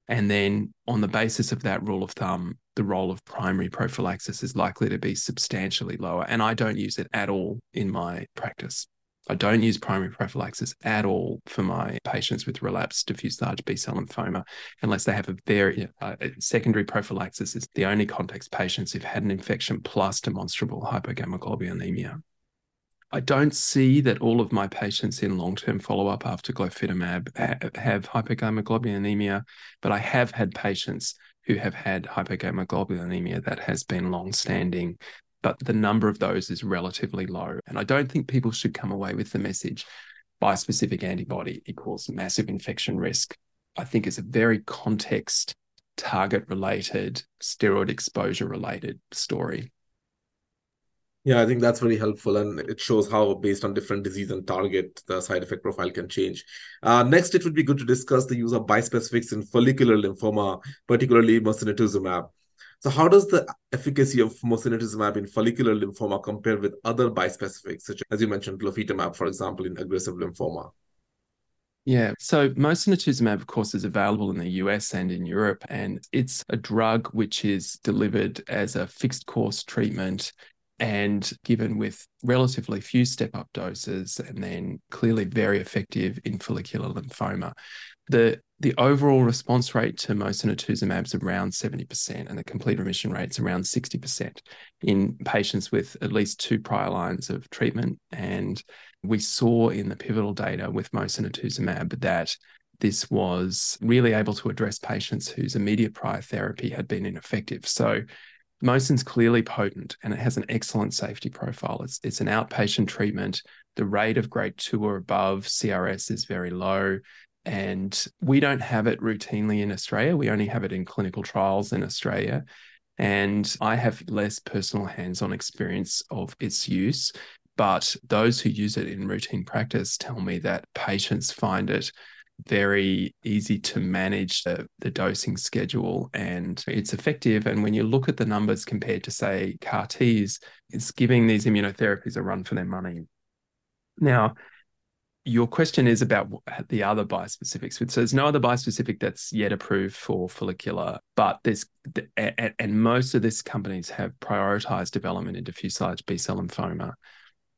And then on the basis of that rule of thumb, the role of primary prophylaxis is likely to be substantially lower. And I don't use it at all in my practice. I don't use primary prophylaxis at all for my patients with relapsed diffuse large B cell lymphoma unless they have a very uh, secondary prophylaxis is the only context patients who've had an infection plus demonstrable hypogammaglobulinemia. I don't see that all of my patients in long-term follow-up after glofitamab ha- have hypogammaglobulinemia, but I have had patients who have had hypogammaglobulinemia that has been long-standing, but the number of those is relatively low. And I don't think people should come away with the message bispecific antibody equals massive infection risk. I think it's a very context target related, steroid exposure related story. Yeah, I think that's very helpful, and it shows how, based on different disease and target, the side effect profile can change. Uh, next, it would be good to discuss the use of bispecifics in follicular lymphoma, particularly mosunetuzumab. So, how does the efficacy of mosunetuzumab in follicular lymphoma compare with other bispecifics, such as you mentioned, glofitamab, for example, in aggressive lymphoma? Yeah. So mosunetuzumab, of course, is available in the US and in Europe, and it's a drug which is delivered as a fixed course treatment and given with relatively few step up doses and then clearly very effective in follicular lymphoma. The the overall response rate to mosunetuzumab is around 70% and the complete remission rate is around 60% in patients with at least two prior lines of treatment. And we saw in the pivotal data with mosunetuzumab that this was really able to address patients whose immediate prior therapy had been ineffective. So Mosun's clearly potent and it has an excellent safety profile. It's, it's an outpatient treatment. The rate of grade two or above CRS is very low. And we don't have it routinely in Australia. We only have it in clinical trials in Australia. And I have less personal hands on experience of its use. But those who use it in routine practice tell me that patients find it very easy to manage the, the dosing schedule and it's effective. And when you look at the numbers compared to, say, CAR Ts, it's giving these immunotherapies a run for their money. Now, your question is about the other bispecifics. So there's no other bispecific that's yet approved for follicular, but there's and most of these companies have prioritized development in diffuse large B cell lymphoma.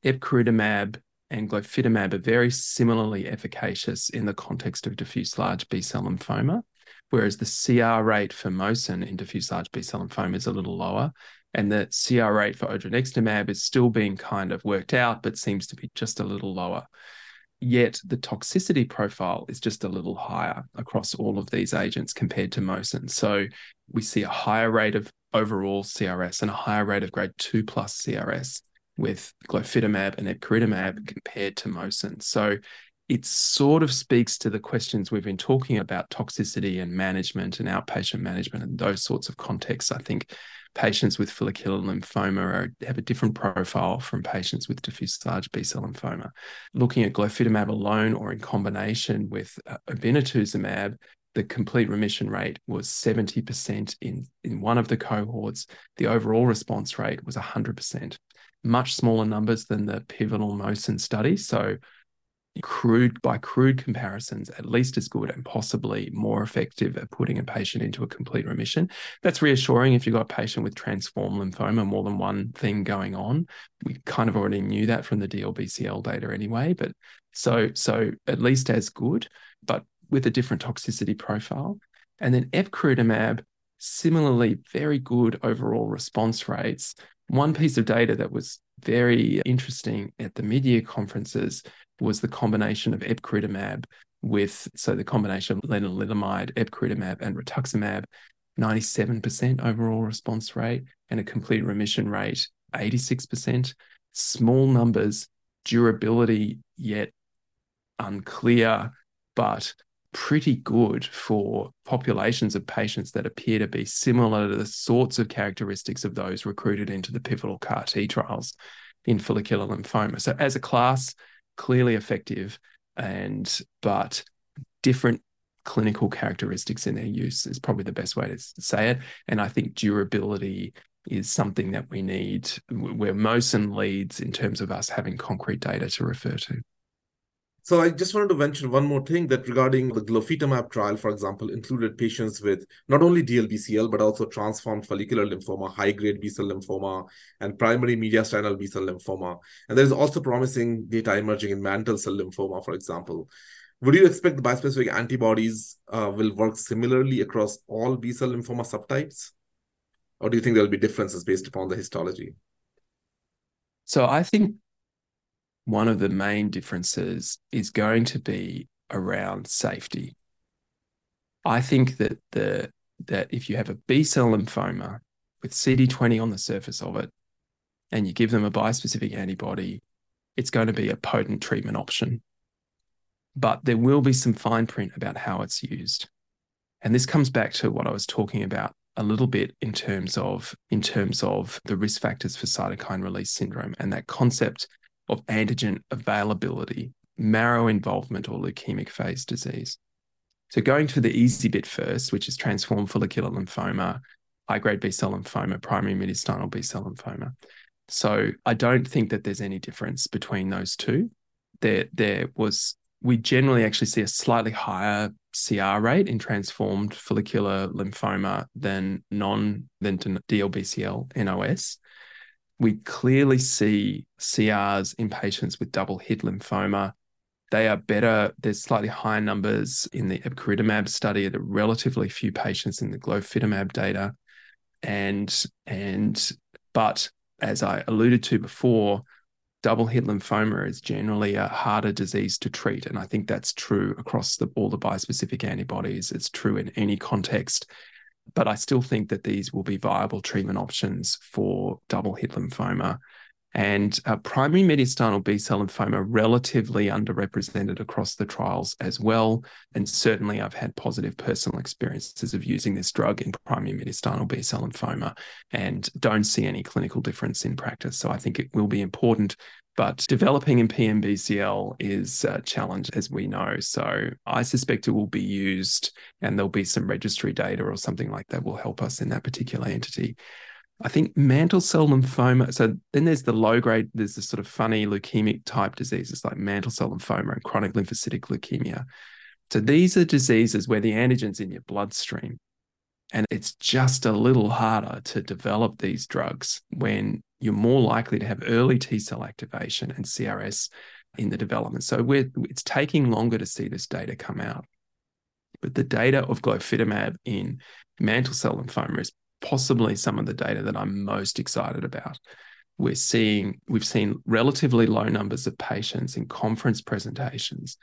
Epcoritamab and glofitamab are very similarly efficacious in the context of diffuse large B cell lymphoma, whereas the CR rate for Mosun in diffuse large B cell lymphoma is a little lower. And the CR rate for odronextamab is still being kind of worked out, but seems to be just a little lower yet the toxicity profile is just a little higher across all of these agents compared to Mosun. So we see a higher rate of overall CRS and a higher rate of grade 2 plus CRS with glofitamab and epcoritamab mm-hmm. compared to Mosun. So it sort of speaks to the questions we've been talking about toxicity and management and outpatient management and those sorts of contexts. I think patients with follicular lymphoma are, have a different profile from patients with diffuse large B cell lymphoma. Looking at glofitamab alone or in combination with uh, obinutuzumab, the complete remission rate was 70% in, in one of the cohorts. The overall response rate was 100%, much smaller numbers than the pivotal Mosun study. So crude by crude comparisons at least as good and possibly more effective at putting a patient into a complete remission. That's reassuring if you've got a patient with transform lymphoma more than one thing going on. We kind of already knew that from the dlbcl data anyway but so so at least as good but with a different toxicity profile. And then epcoritamab similarly very good overall response rates one piece of data that was very interesting at the mid-year conferences was the combination of epcoritamab with so the combination of lenalidomide, epcoritamab, and rituximab, 97% overall response rate and a complete remission rate 86%. Small numbers, durability yet unclear, but pretty good for populations of patients that appear to be similar to the sorts of characteristics of those recruited into the pivotal CAR T trials in follicular lymphoma. So, as a class, clearly effective and but different clinical characteristics in their use is probably the best way to say it and i think durability is something that we need where Mosun leads in terms of us having concrete data to refer to so I just wanted to mention one more thing that regarding the glofitamab trial, for example, included patients with not only DLBCL, but also transformed follicular lymphoma, high-grade B-cell lymphoma, and primary mediastinal B-cell lymphoma. And there's also promising data emerging in mantle cell lymphoma, for example. Would you expect the bispecific antibodies uh, will work similarly across all B-cell lymphoma subtypes? Or do you think there'll be differences based upon the histology? So I think one of the main differences is going to be around safety. I think that the that if you have a B cell lymphoma with CD20 on the surface of it, and you give them a bispecific antibody, it's going to be a potent treatment option. But there will be some fine print about how it's used. And this comes back to what I was talking about a little bit in terms of in terms of the risk factors for cytokine release syndrome and that concept of antigen availability, marrow involvement, or leukemic phase disease. So, going to the easy bit first, which is transformed follicular lymphoma, high grade B cell lymphoma, primary mediastinal B cell lymphoma. So, I don't think that there's any difference between those two. There, there was, we generally actually see a slightly higher CR rate in transformed follicular lymphoma than non than DLBCL NOS we clearly see CRs in patients with double hit lymphoma. They are better. There's slightly higher numbers in the epcoritamab study. There are relatively few patients in the glofitamab data, and and but as I alluded to before, double hit lymphoma is generally a harder disease to treat, and I think that's true across the, all the bispecific antibodies. It's true in any context but I still think that these will be viable treatment options for double hit lymphoma. And uh, primary mediastinal B cell lymphoma relatively underrepresented across the trials as well. And certainly, I've had positive personal experiences of using this drug in primary mediastinal B cell lymphoma and don't see any clinical difference in practice. So I think it will be important But developing in PMBCL is a challenge, as we know. So I suspect it will be used and there'll be some registry data or something like that will help us in that particular entity. I think mantle cell lymphoma. So then there's the low grade, there's the sort of funny leukemic type diseases like mantle cell lymphoma and chronic lymphocytic leukemia. So these are diseases where the antigen's in your bloodstream. And it's just a little harder to develop these drugs when you're more likely to have early T cell activation and CRS in the development. So it's taking longer to see this data come out. But the data of glofitamab in mantle cell lymphoma is possibly some of the data that I'm most excited about. We're seeing, we've seen relatively low numbers of patients in conference presentations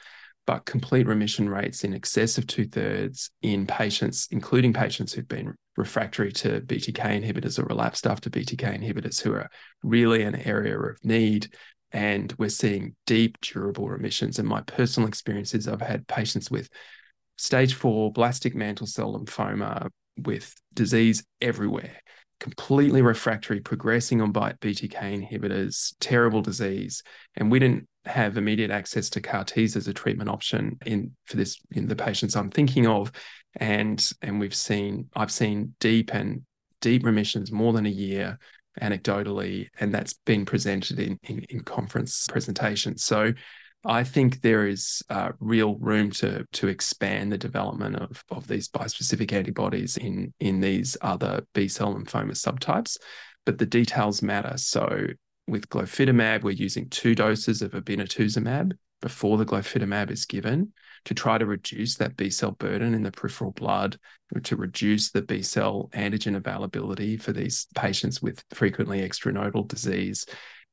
but complete remission rates in excess of two thirds in patients, including patients who've been refractory to BTK inhibitors or relapsed after BTK inhibitors, who are really an area of need. And we're seeing deep, durable remissions. And my personal experience is I've had patients with stage four blastic mantle cell lymphoma with disease everywhere, completely refractory, progressing on bite BTK inhibitors, terrible disease. And we didn't have immediate access to CAR Ts as a treatment option in for this in the patients I'm thinking of, and and we've seen I've seen deep and deep remissions more than a year anecdotally, and that's been presented in in, in conference presentations. So I think there is uh, real room to to expand the development of of these bispecific antibodies in in these other B cell lymphoma subtypes, but the details matter. So with glofitamab, we're using two doses of obinutuzumab before the glofitamab is given to try to reduce that B cell burden in the peripheral blood, to reduce the B cell antigen availability for these patients with frequently extranodal disease.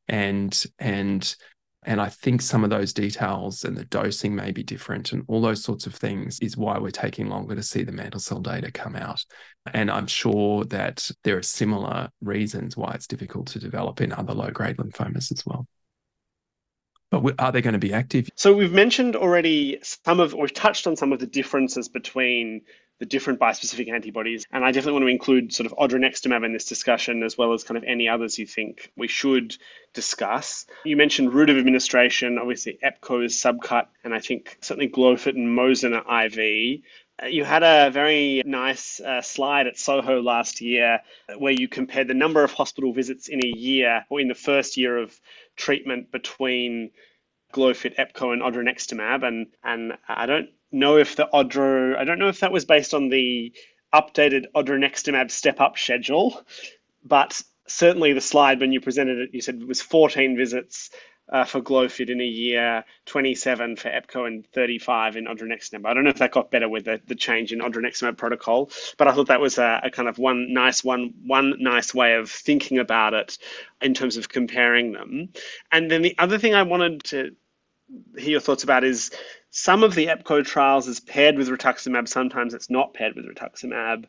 And, and and I think some of those details and the dosing may be different and all those sorts of things is why we're taking longer to see the mantle cell data come out. And I'm sure that there are similar reasons why it's difficult to develop in other low grade lymphomas as well. But are they going to be active? So we've mentioned already some of, we've touched on some of the differences between the different bispecific antibodies. And I definitely want to include sort of odronextamab in this discussion, as well as kind of any others you think we should discuss. You mentioned route of administration, obviously EPCO is subcut, and I think certainly Glofit and Mosun are IV. You had a very nice uh, slide at Soho last year where you compared the number of hospital visits in a year or in the first year of treatment between Glofit, EPCO, and odronextamab. And, and I don't know if the Odro, I don't know if that was based on the updated odronextamab step up schedule, but certainly the slide when you presented it, you said it was 14 visits uh, for Glofit in a year, 27 for EPCO, and 35 in odronextamab. I don't know if that got better with the, the change in odronextamab protocol, but I thought that was a, a kind of one nice one one nice way of thinking about it in terms of comparing them. And then the other thing I wanted to hear your thoughts about is some of the EPCO trials is paired with rituximab, sometimes it's not paired with rituximab.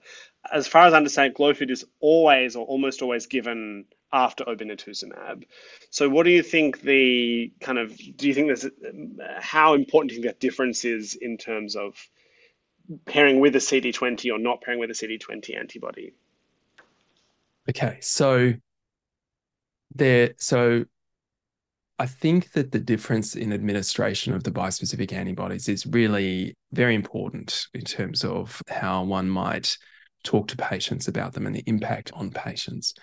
As far as I understand, Glofit is always or almost always given after obinutuzumab. So, what do you think the kind of do you think there's how important do you think that difference is in terms of pairing with a CD20 or not pairing with a CD20 antibody? Okay, so there, so I think that the difference in administration of the bispecific antibodies is really very important in terms of how one might talk to patients about them and the impact on patients.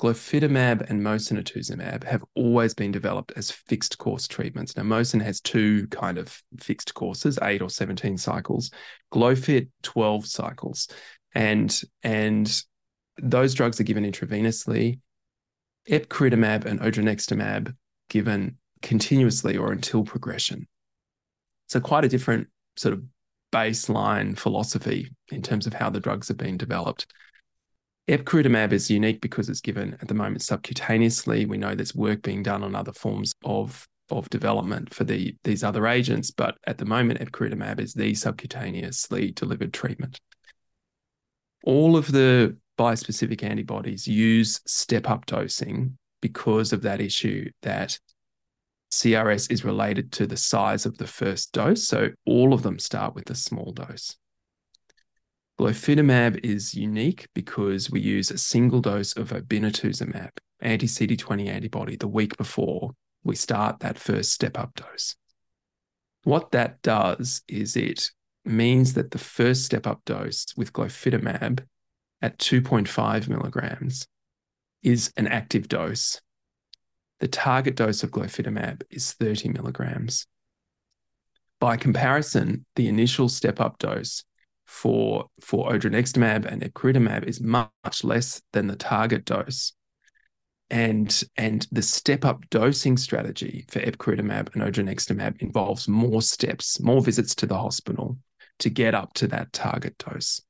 Glofitamab and mosunetuzumab have always been developed as fixed course treatments. Now, Mosun has two kind of fixed courses, eight or 17 cycles, Glofit 12 cycles. And, and those drugs are given intravenously. Epcoritamab and odronextamab given continuously or until progression. So, quite a different sort of baseline philosophy in terms of how the drugs have been developed. Epcoritamab is unique because it's given at the moment subcutaneously. We know there's work being done on other forms of, of development for the, these other agents, but at the moment, epcoritamab is the subcutaneously delivered treatment. All of the bispecific antibodies use step up dosing because of that issue that CRS is related to the size of the first dose. So all of them start with a small dose. Glofitamab is unique because we use a single dose of obinutuzumab, anti-CD20 antibody, the week before we start that first step up dose. What that does is it means that the first step up dose with glofitamab at 2.5 milligrams is an active dose. The target dose of glofitamab is 30 milligrams. By comparison, the initial step up dose for, for odronextamab and epcoritamab is much less than the target dose. And, and the step up dosing strategy for epcoritamab and odronextamab involves more steps, more visits to the hospital to get up to that target dose.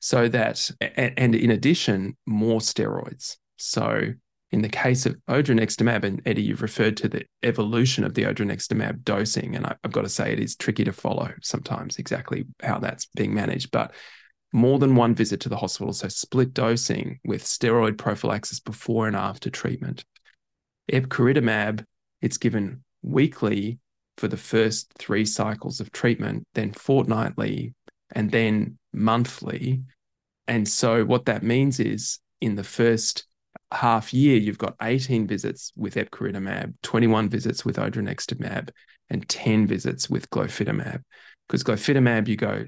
So that, and, and in addition, more steroids. So in the case of odronextamab, and Eddie, you've referred to the evolution of the odronextamab dosing, and I, have got to say it is tricky to follow sometimes exactly how that's being managed. But more than one visit to the hospital, so split dosing with steroid prophylaxis before and after treatment. Epcoritamab, it's given weekly for the first three cycles of treatment, then fortnightly, and then monthly. And so what that means is in the first half year, you've got 18 visits with epcoritamab, 21 visits with odronextamab, and 10 visits with glofitamab. Because glofitamab, you go,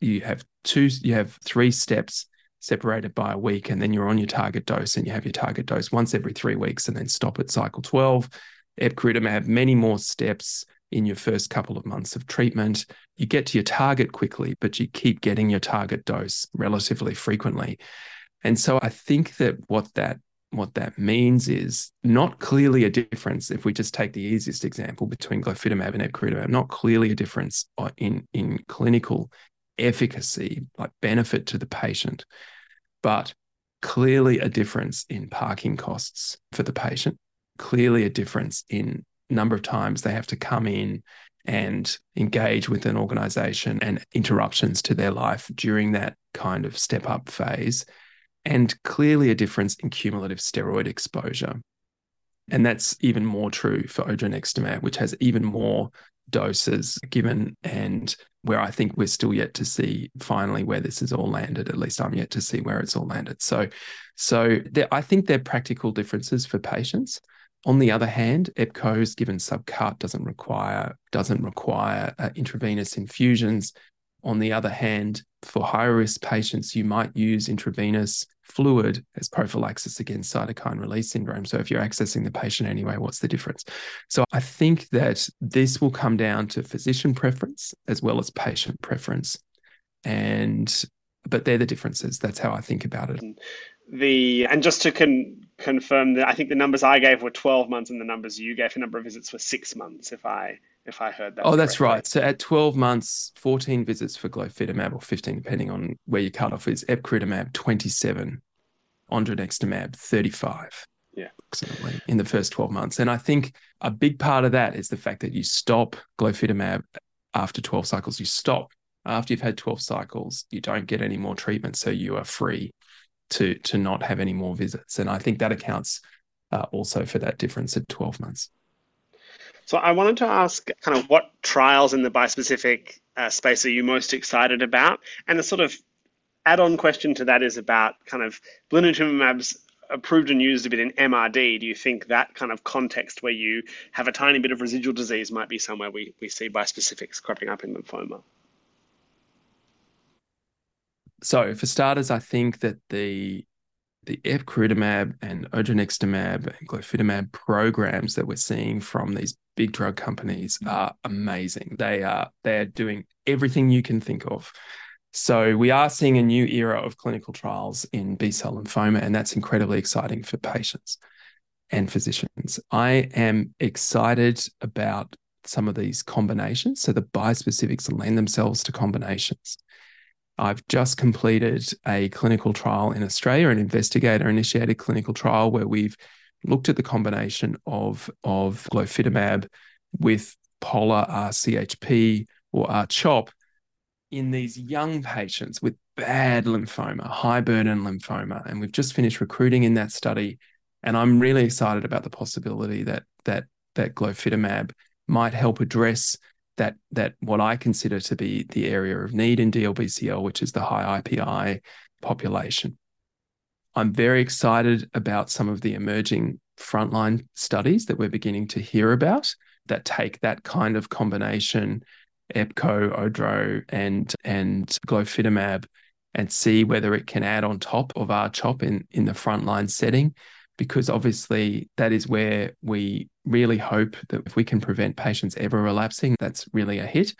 you have two, you have three steps separated by a week, and then you're on your target dose, and you have your target dose once every three weeks, and then stop at cycle 12. Epcoritamab, many more steps in your first couple of months of treatment. You get to your target quickly, but you keep getting your target dose relatively frequently. And so I think that what that what that means is not clearly a difference if we just take the easiest example between glofitamab and epcoritamab not clearly a difference in in clinical efficacy like benefit to the patient but clearly a difference in parking costs for the patient clearly a difference in number of times they have to come in and engage with an organization and interruptions to their life during that kind of step up phase and clearly a difference in cumulative steroid exposure. And that's even more true for odronextamab, which has even more doses given and where I think we're still yet to see finally where this has all landed. At least I'm yet to see where it's all landed. So, so there, I think there are practical differences for patients. On the other hand, EPCOs given subcut doesn't require doesn't require uh, intravenous infusions. On the other hand, for high risk patients, you might use intravenous fluid as prophylaxis against cytokine release syndrome. So if you're accessing the patient anyway, what's the difference? So I think that this will come down to physician preference as well as patient preference. And but they're the differences. That's how I think about it. The and just to con, confirm that I think the numbers I gave were 12 months and the numbers you gave for number of visits were six months, if I if I heard that. Oh, that's right. So at 12 months, 14 visits for glofitamab or 15, depending on where your cutoff is. Epcoritamab, 27. Odronextamab, 35. Yeah. Approximately in the first 12 months. And I think a big part of that is the fact that you stop glofitamab after 12 cycles. You stop after you've had 12 cycles, you don't get any more treatment. So you are free to, to not have any more visits. And I think that accounts uh, also for that difference at 12 months. So I wanted to ask kind of what trials in the bispecific uh, space are you most excited about? And the sort of add-on question to that is about kind of blinatumomab's approved and used a bit in MRD. Do you think that kind of context where you have a tiny bit of residual disease might be somewhere we, we see bispecifics cropping up in lymphoma? So for starters, I think that the the epcoritamab and odronextamab and glofitamab programs that we're seeing from these big drug companies are amazing. They are they're doing everything you can think of. So we are seeing a new era of clinical trials in B-cell lymphoma, and that's incredibly exciting for patients and physicians. I am excited about some of these combinations. So the bispecifics lend themselves to combinations. I've just completed a clinical trial in Australia, an investigator initiated clinical trial where we've looked at the combination of, of glofitamab with Pola-R-CHP or R-CHOP in these young patients with bad lymphoma, high burden lymphoma. And we've just finished recruiting in that study. And I'm really excited about the possibility that that that glofitamab might help address that that what I consider to be the area of need in DLBCL, which is the high IPI population. I'm very excited about some of the emerging frontline studies that we're beginning to hear about that take that kind of combination, EPCO, ODRO, and and glofitamab, and see whether it can add on top of R-CHOP in, in the frontline setting. Because obviously that is where we really hope that if we can prevent patients ever relapsing, that's really a hit.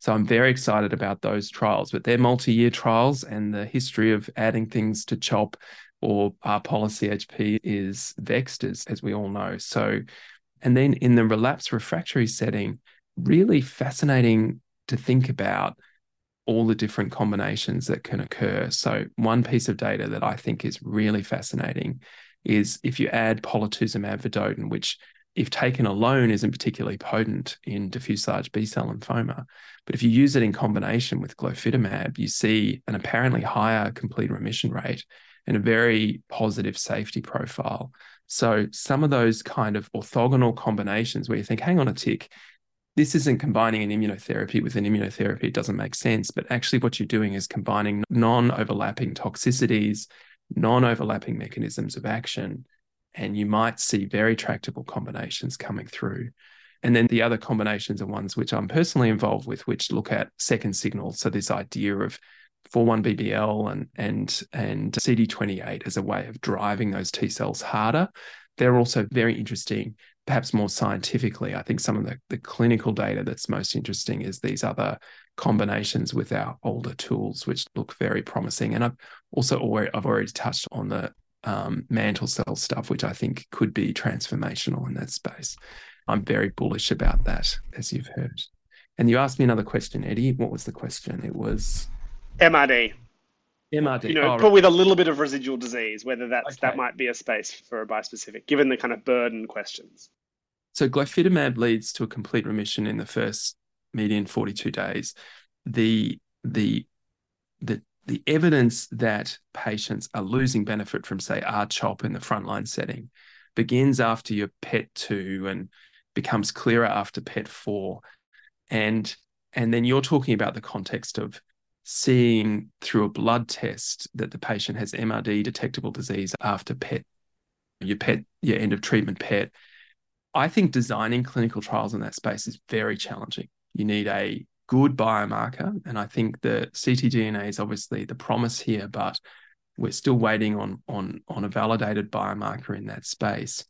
So I'm very excited about those trials, but they're multi-year trials, and the history of adding things to CHOP or R-Poly CHP is vexed, as, as we all know. So, and then in the relapse refractory setting, really fascinating to think about all the different combinations that can occur. So, one piece of data that I think is really fascinating is if you add polatuzumab vedotin, which if taken alone isn't particularly potent in diffuse large B-cell lymphoma, but if you use it in combination with glofitamab, you see an apparently higher complete remission rate and a very positive safety profile. So some of those kind of orthogonal combinations where you think, hang on a tick, this isn't combining an immunotherapy with an immunotherapy. It doesn't make sense. But actually, what you're doing is combining non overlapping toxicities, non overlapping mechanisms of action. And you might see very tractable combinations coming through. And then the other combinations are ones which I'm personally involved with, which look at second signals. So, this idea of 4-1BB and and and CD28 as a way of driving those T cells harder. They're also very interesting, perhaps more scientifically. I think some of the, the clinical data that's most interesting is these other combinations with our older tools, which look very promising. And I've also already, I've already touched on the um, mantle cell stuff, which I think could be transformational in that space. I'm very bullish about that, as you've heard. And you asked me another question, Eddie. What was the question? It was MRD. MRD. You know, oh, but with a little bit of residual disease, whether that's that might be a space for a bispecific, given the kind of burden questions. So glofitamab leads to a complete remission in the first median 42 days. The the the the evidence that patients are losing benefit from, say, R-CHOP in the frontline setting begins after your PET2 and becomes clearer after PET4. And and then you're talking about the context of seeing through a blood test that the patient has MRD detectable disease after PET, your PET, your end of treatment PET. I think designing clinical trials in that space is very challenging. You need a good biomarker, and I think the ctDNA is obviously the promise here, but we're still waiting on on on a validated biomarker in that space.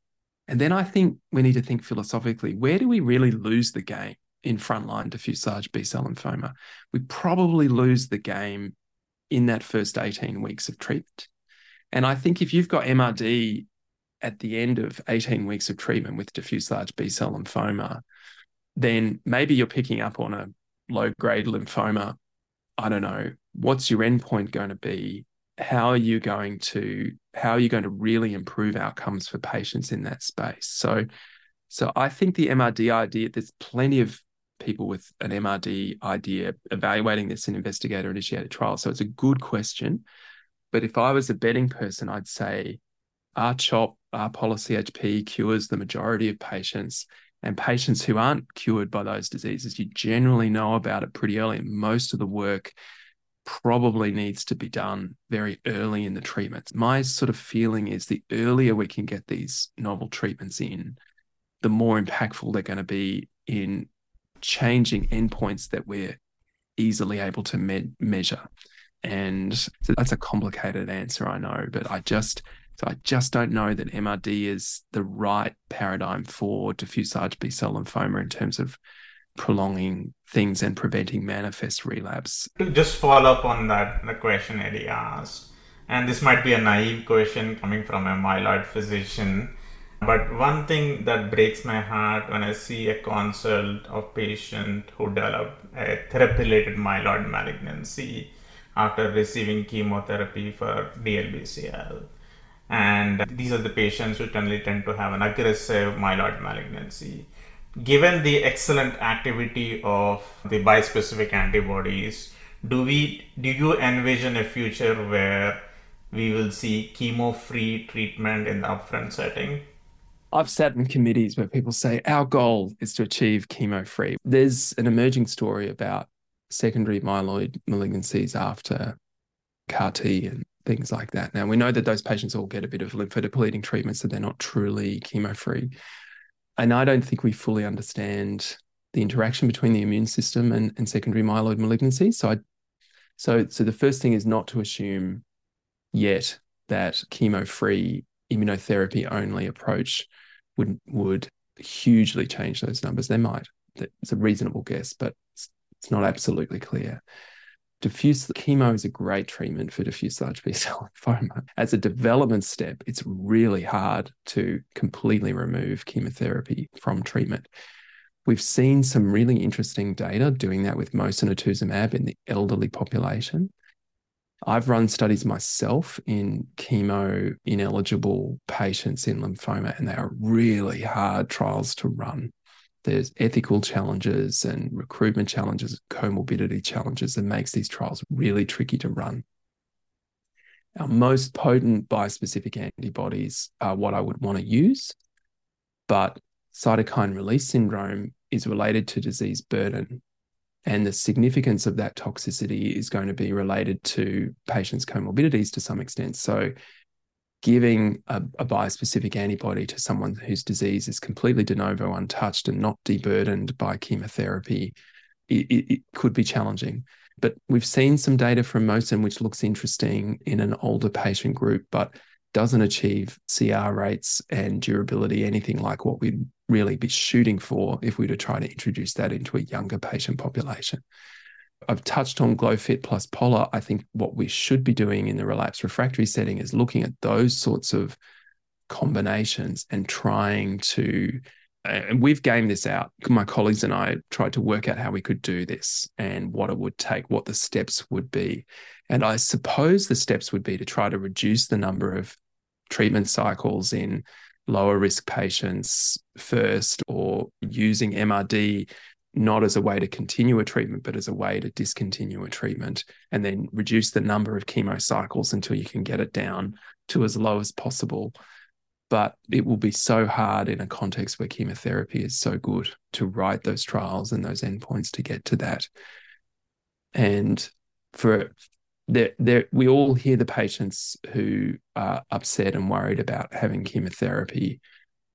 And then I think we need to think philosophically: where do we really lose the game in frontline diffuse large B cell lymphoma? We probably lose the game in that first 18 weeks of treatment. And I think if you've got MRD at the end of 18 weeks of treatment with diffuse large B cell lymphoma, then maybe you're picking up on a low grade lymphoma. I don't know. What's your endpoint going to be? How are you going to how are you going to really improve outcomes for patients in that space? So so I think the MRD idea, there's plenty of people with an MRD idea evaluating this in investigator initiated trials. So it's a good question. But if I was a betting person, I'd say R-CHOP, R-Pola CHP cures the majority of patients. And patients who aren't cured by those diseases, you generally know about it pretty early. Most of the work probably needs to be done very early in the treatment. My sort of feeling is the earlier we can get these novel treatments in, the more impactful they're going to be in changing endpoints that we're easily able to me- measure. And so that's a complicated answer, I know, but I just so I just don't know that MRD is the right paradigm for diffuse large B cell lymphoma in terms of prolonging things and preventing manifest relapse. To just follow up on that, the question Eddie asked, and this might be a naive question coming from a myeloid physician, but one thing that breaks my heart when I see a consult of patient who develop a therapy-related myeloid malignancy after receiving chemotherapy for DLBCL. And these are the patients who generally tend to have an aggressive myeloid malignancy. Given the excellent activity of the bispecific antibodies, do we do you envision a future where we will see chemo-free treatment in the upfront setting? I've sat in committees where people say our goal is to achieve chemo free. There's an emerging story about secondary myeloid malignancies after CAR T and things like that. Now we know that those patients all get a bit of lymphodepleting treatment, so they're not truly chemo free. And I don't think we fully understand the interaction between the immune system and, and secondary myeloid malignancy. So I so so the first thing is not to assume yet that chemo-free immunotherapy only approach would would hugely change those numbers. They might. It's a reasonable guess, but it's, it's not absolutely clear. Diffuse chemo is a great treatment for diffuse large B cell [LAUGHS] lymphoma. As a development step, it's really hard to completely remove chemotherapy from treatment. We've seen some really interesting data doing that with mosunetuzumab in the elderly population. I've run studies myself in chemo ineligible patients in lymphoma, and they are really hard trials to run. There's ethical challenges and recruitment challenges, comorbidity challenges that makes these trials really tricky to run. Our most potent bispecific antibodies are what I would want to use, but cytokine release syndrome is related to disease burden and the significance of that toxicity is going to be related to patients' comorbidities to some extent. So, giving a, a bispecific antibody to someone whose disease is completely de novo untouched and not deburdened by chemotherapy, it, it, it could be challenging. But we've seen some data from Mosun which looks interesting in an older patient group, but doesn't achieve CR rates and durability anything like what we'd really be shooting for if we were to try to introduce that into a younger patient population. I've touched on Glofit plus Pola. I think what we should be doing in the relapse refractory setting is looking at those sorts of combinations and trying to and we've gamed this out. My colleagues and I tried to work out how we could do this and what it would take, what the steps would be. And I suppose the steps would be to try to reduce the number of treatment cycles in lower risk patients first or using MRD not as a way to continue a treatment, but as a way to discontinue a treatment and then reduce the number of chemo cycles until you can get it down to as low as possible. But it will be so hard in a context where chemotherapy is so good to write those trials and those endpoints to get to that. And for there, there, we all hear the patients who are upset and worried about having chemotherapy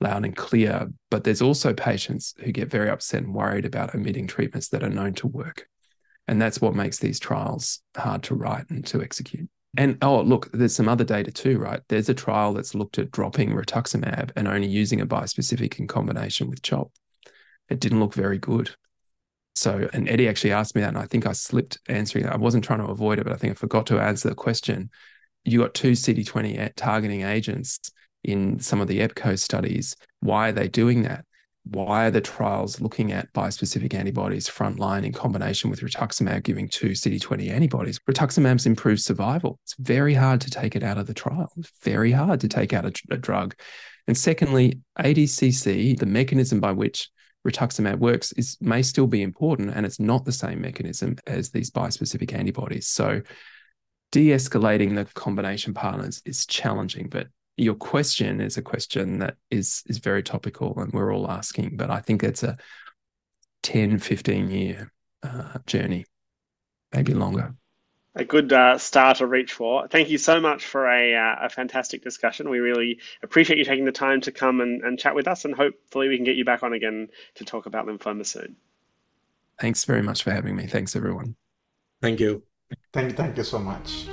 loud and clear, but there's also patients who get very upset and worried about omitting treatments that are known to work. And that's what makes these trials hard to write and to execute. And oh, look, there's some other data too, right? There's a trial that's looked at dropping rituximab and only using a bispecific in combination with CHOP. It didn't look very good. So, and Eddie actually asked me that, and I think I slipped answering that. I wasn't trying to avoid it, but I think I forgot to answer the question. You got two CD20 targeting agents in some of the EPCO studies. Why are they doing that? Why are the trials looking at bispecific antibodies frontline in combination with rituximab giving two CD20 antibodies? Rituximab's improved survival. It's very hard to take it out of the trial. It's very hard to take out a, a drug. And secondly, ADCC, the mechanism by which rituximab works is may still be important and it's not the same mechanism as these bispecific antibodies so de-escalating the combination partners is challenging but your question is a question that is is very topical and we're all asking but i think it's a 10 15 year uh, journey maybe longer a good uh, star to reach for. Thank you so much for a, uh, a fantastic discussion. We really appreciate you taking the time to come and, and chat with us, and hopefully, we can get you back on again to talk about lymphoma soon. Thanks very much for having me. Thanks, everyone. Thank you. Thank you. Thank you so much.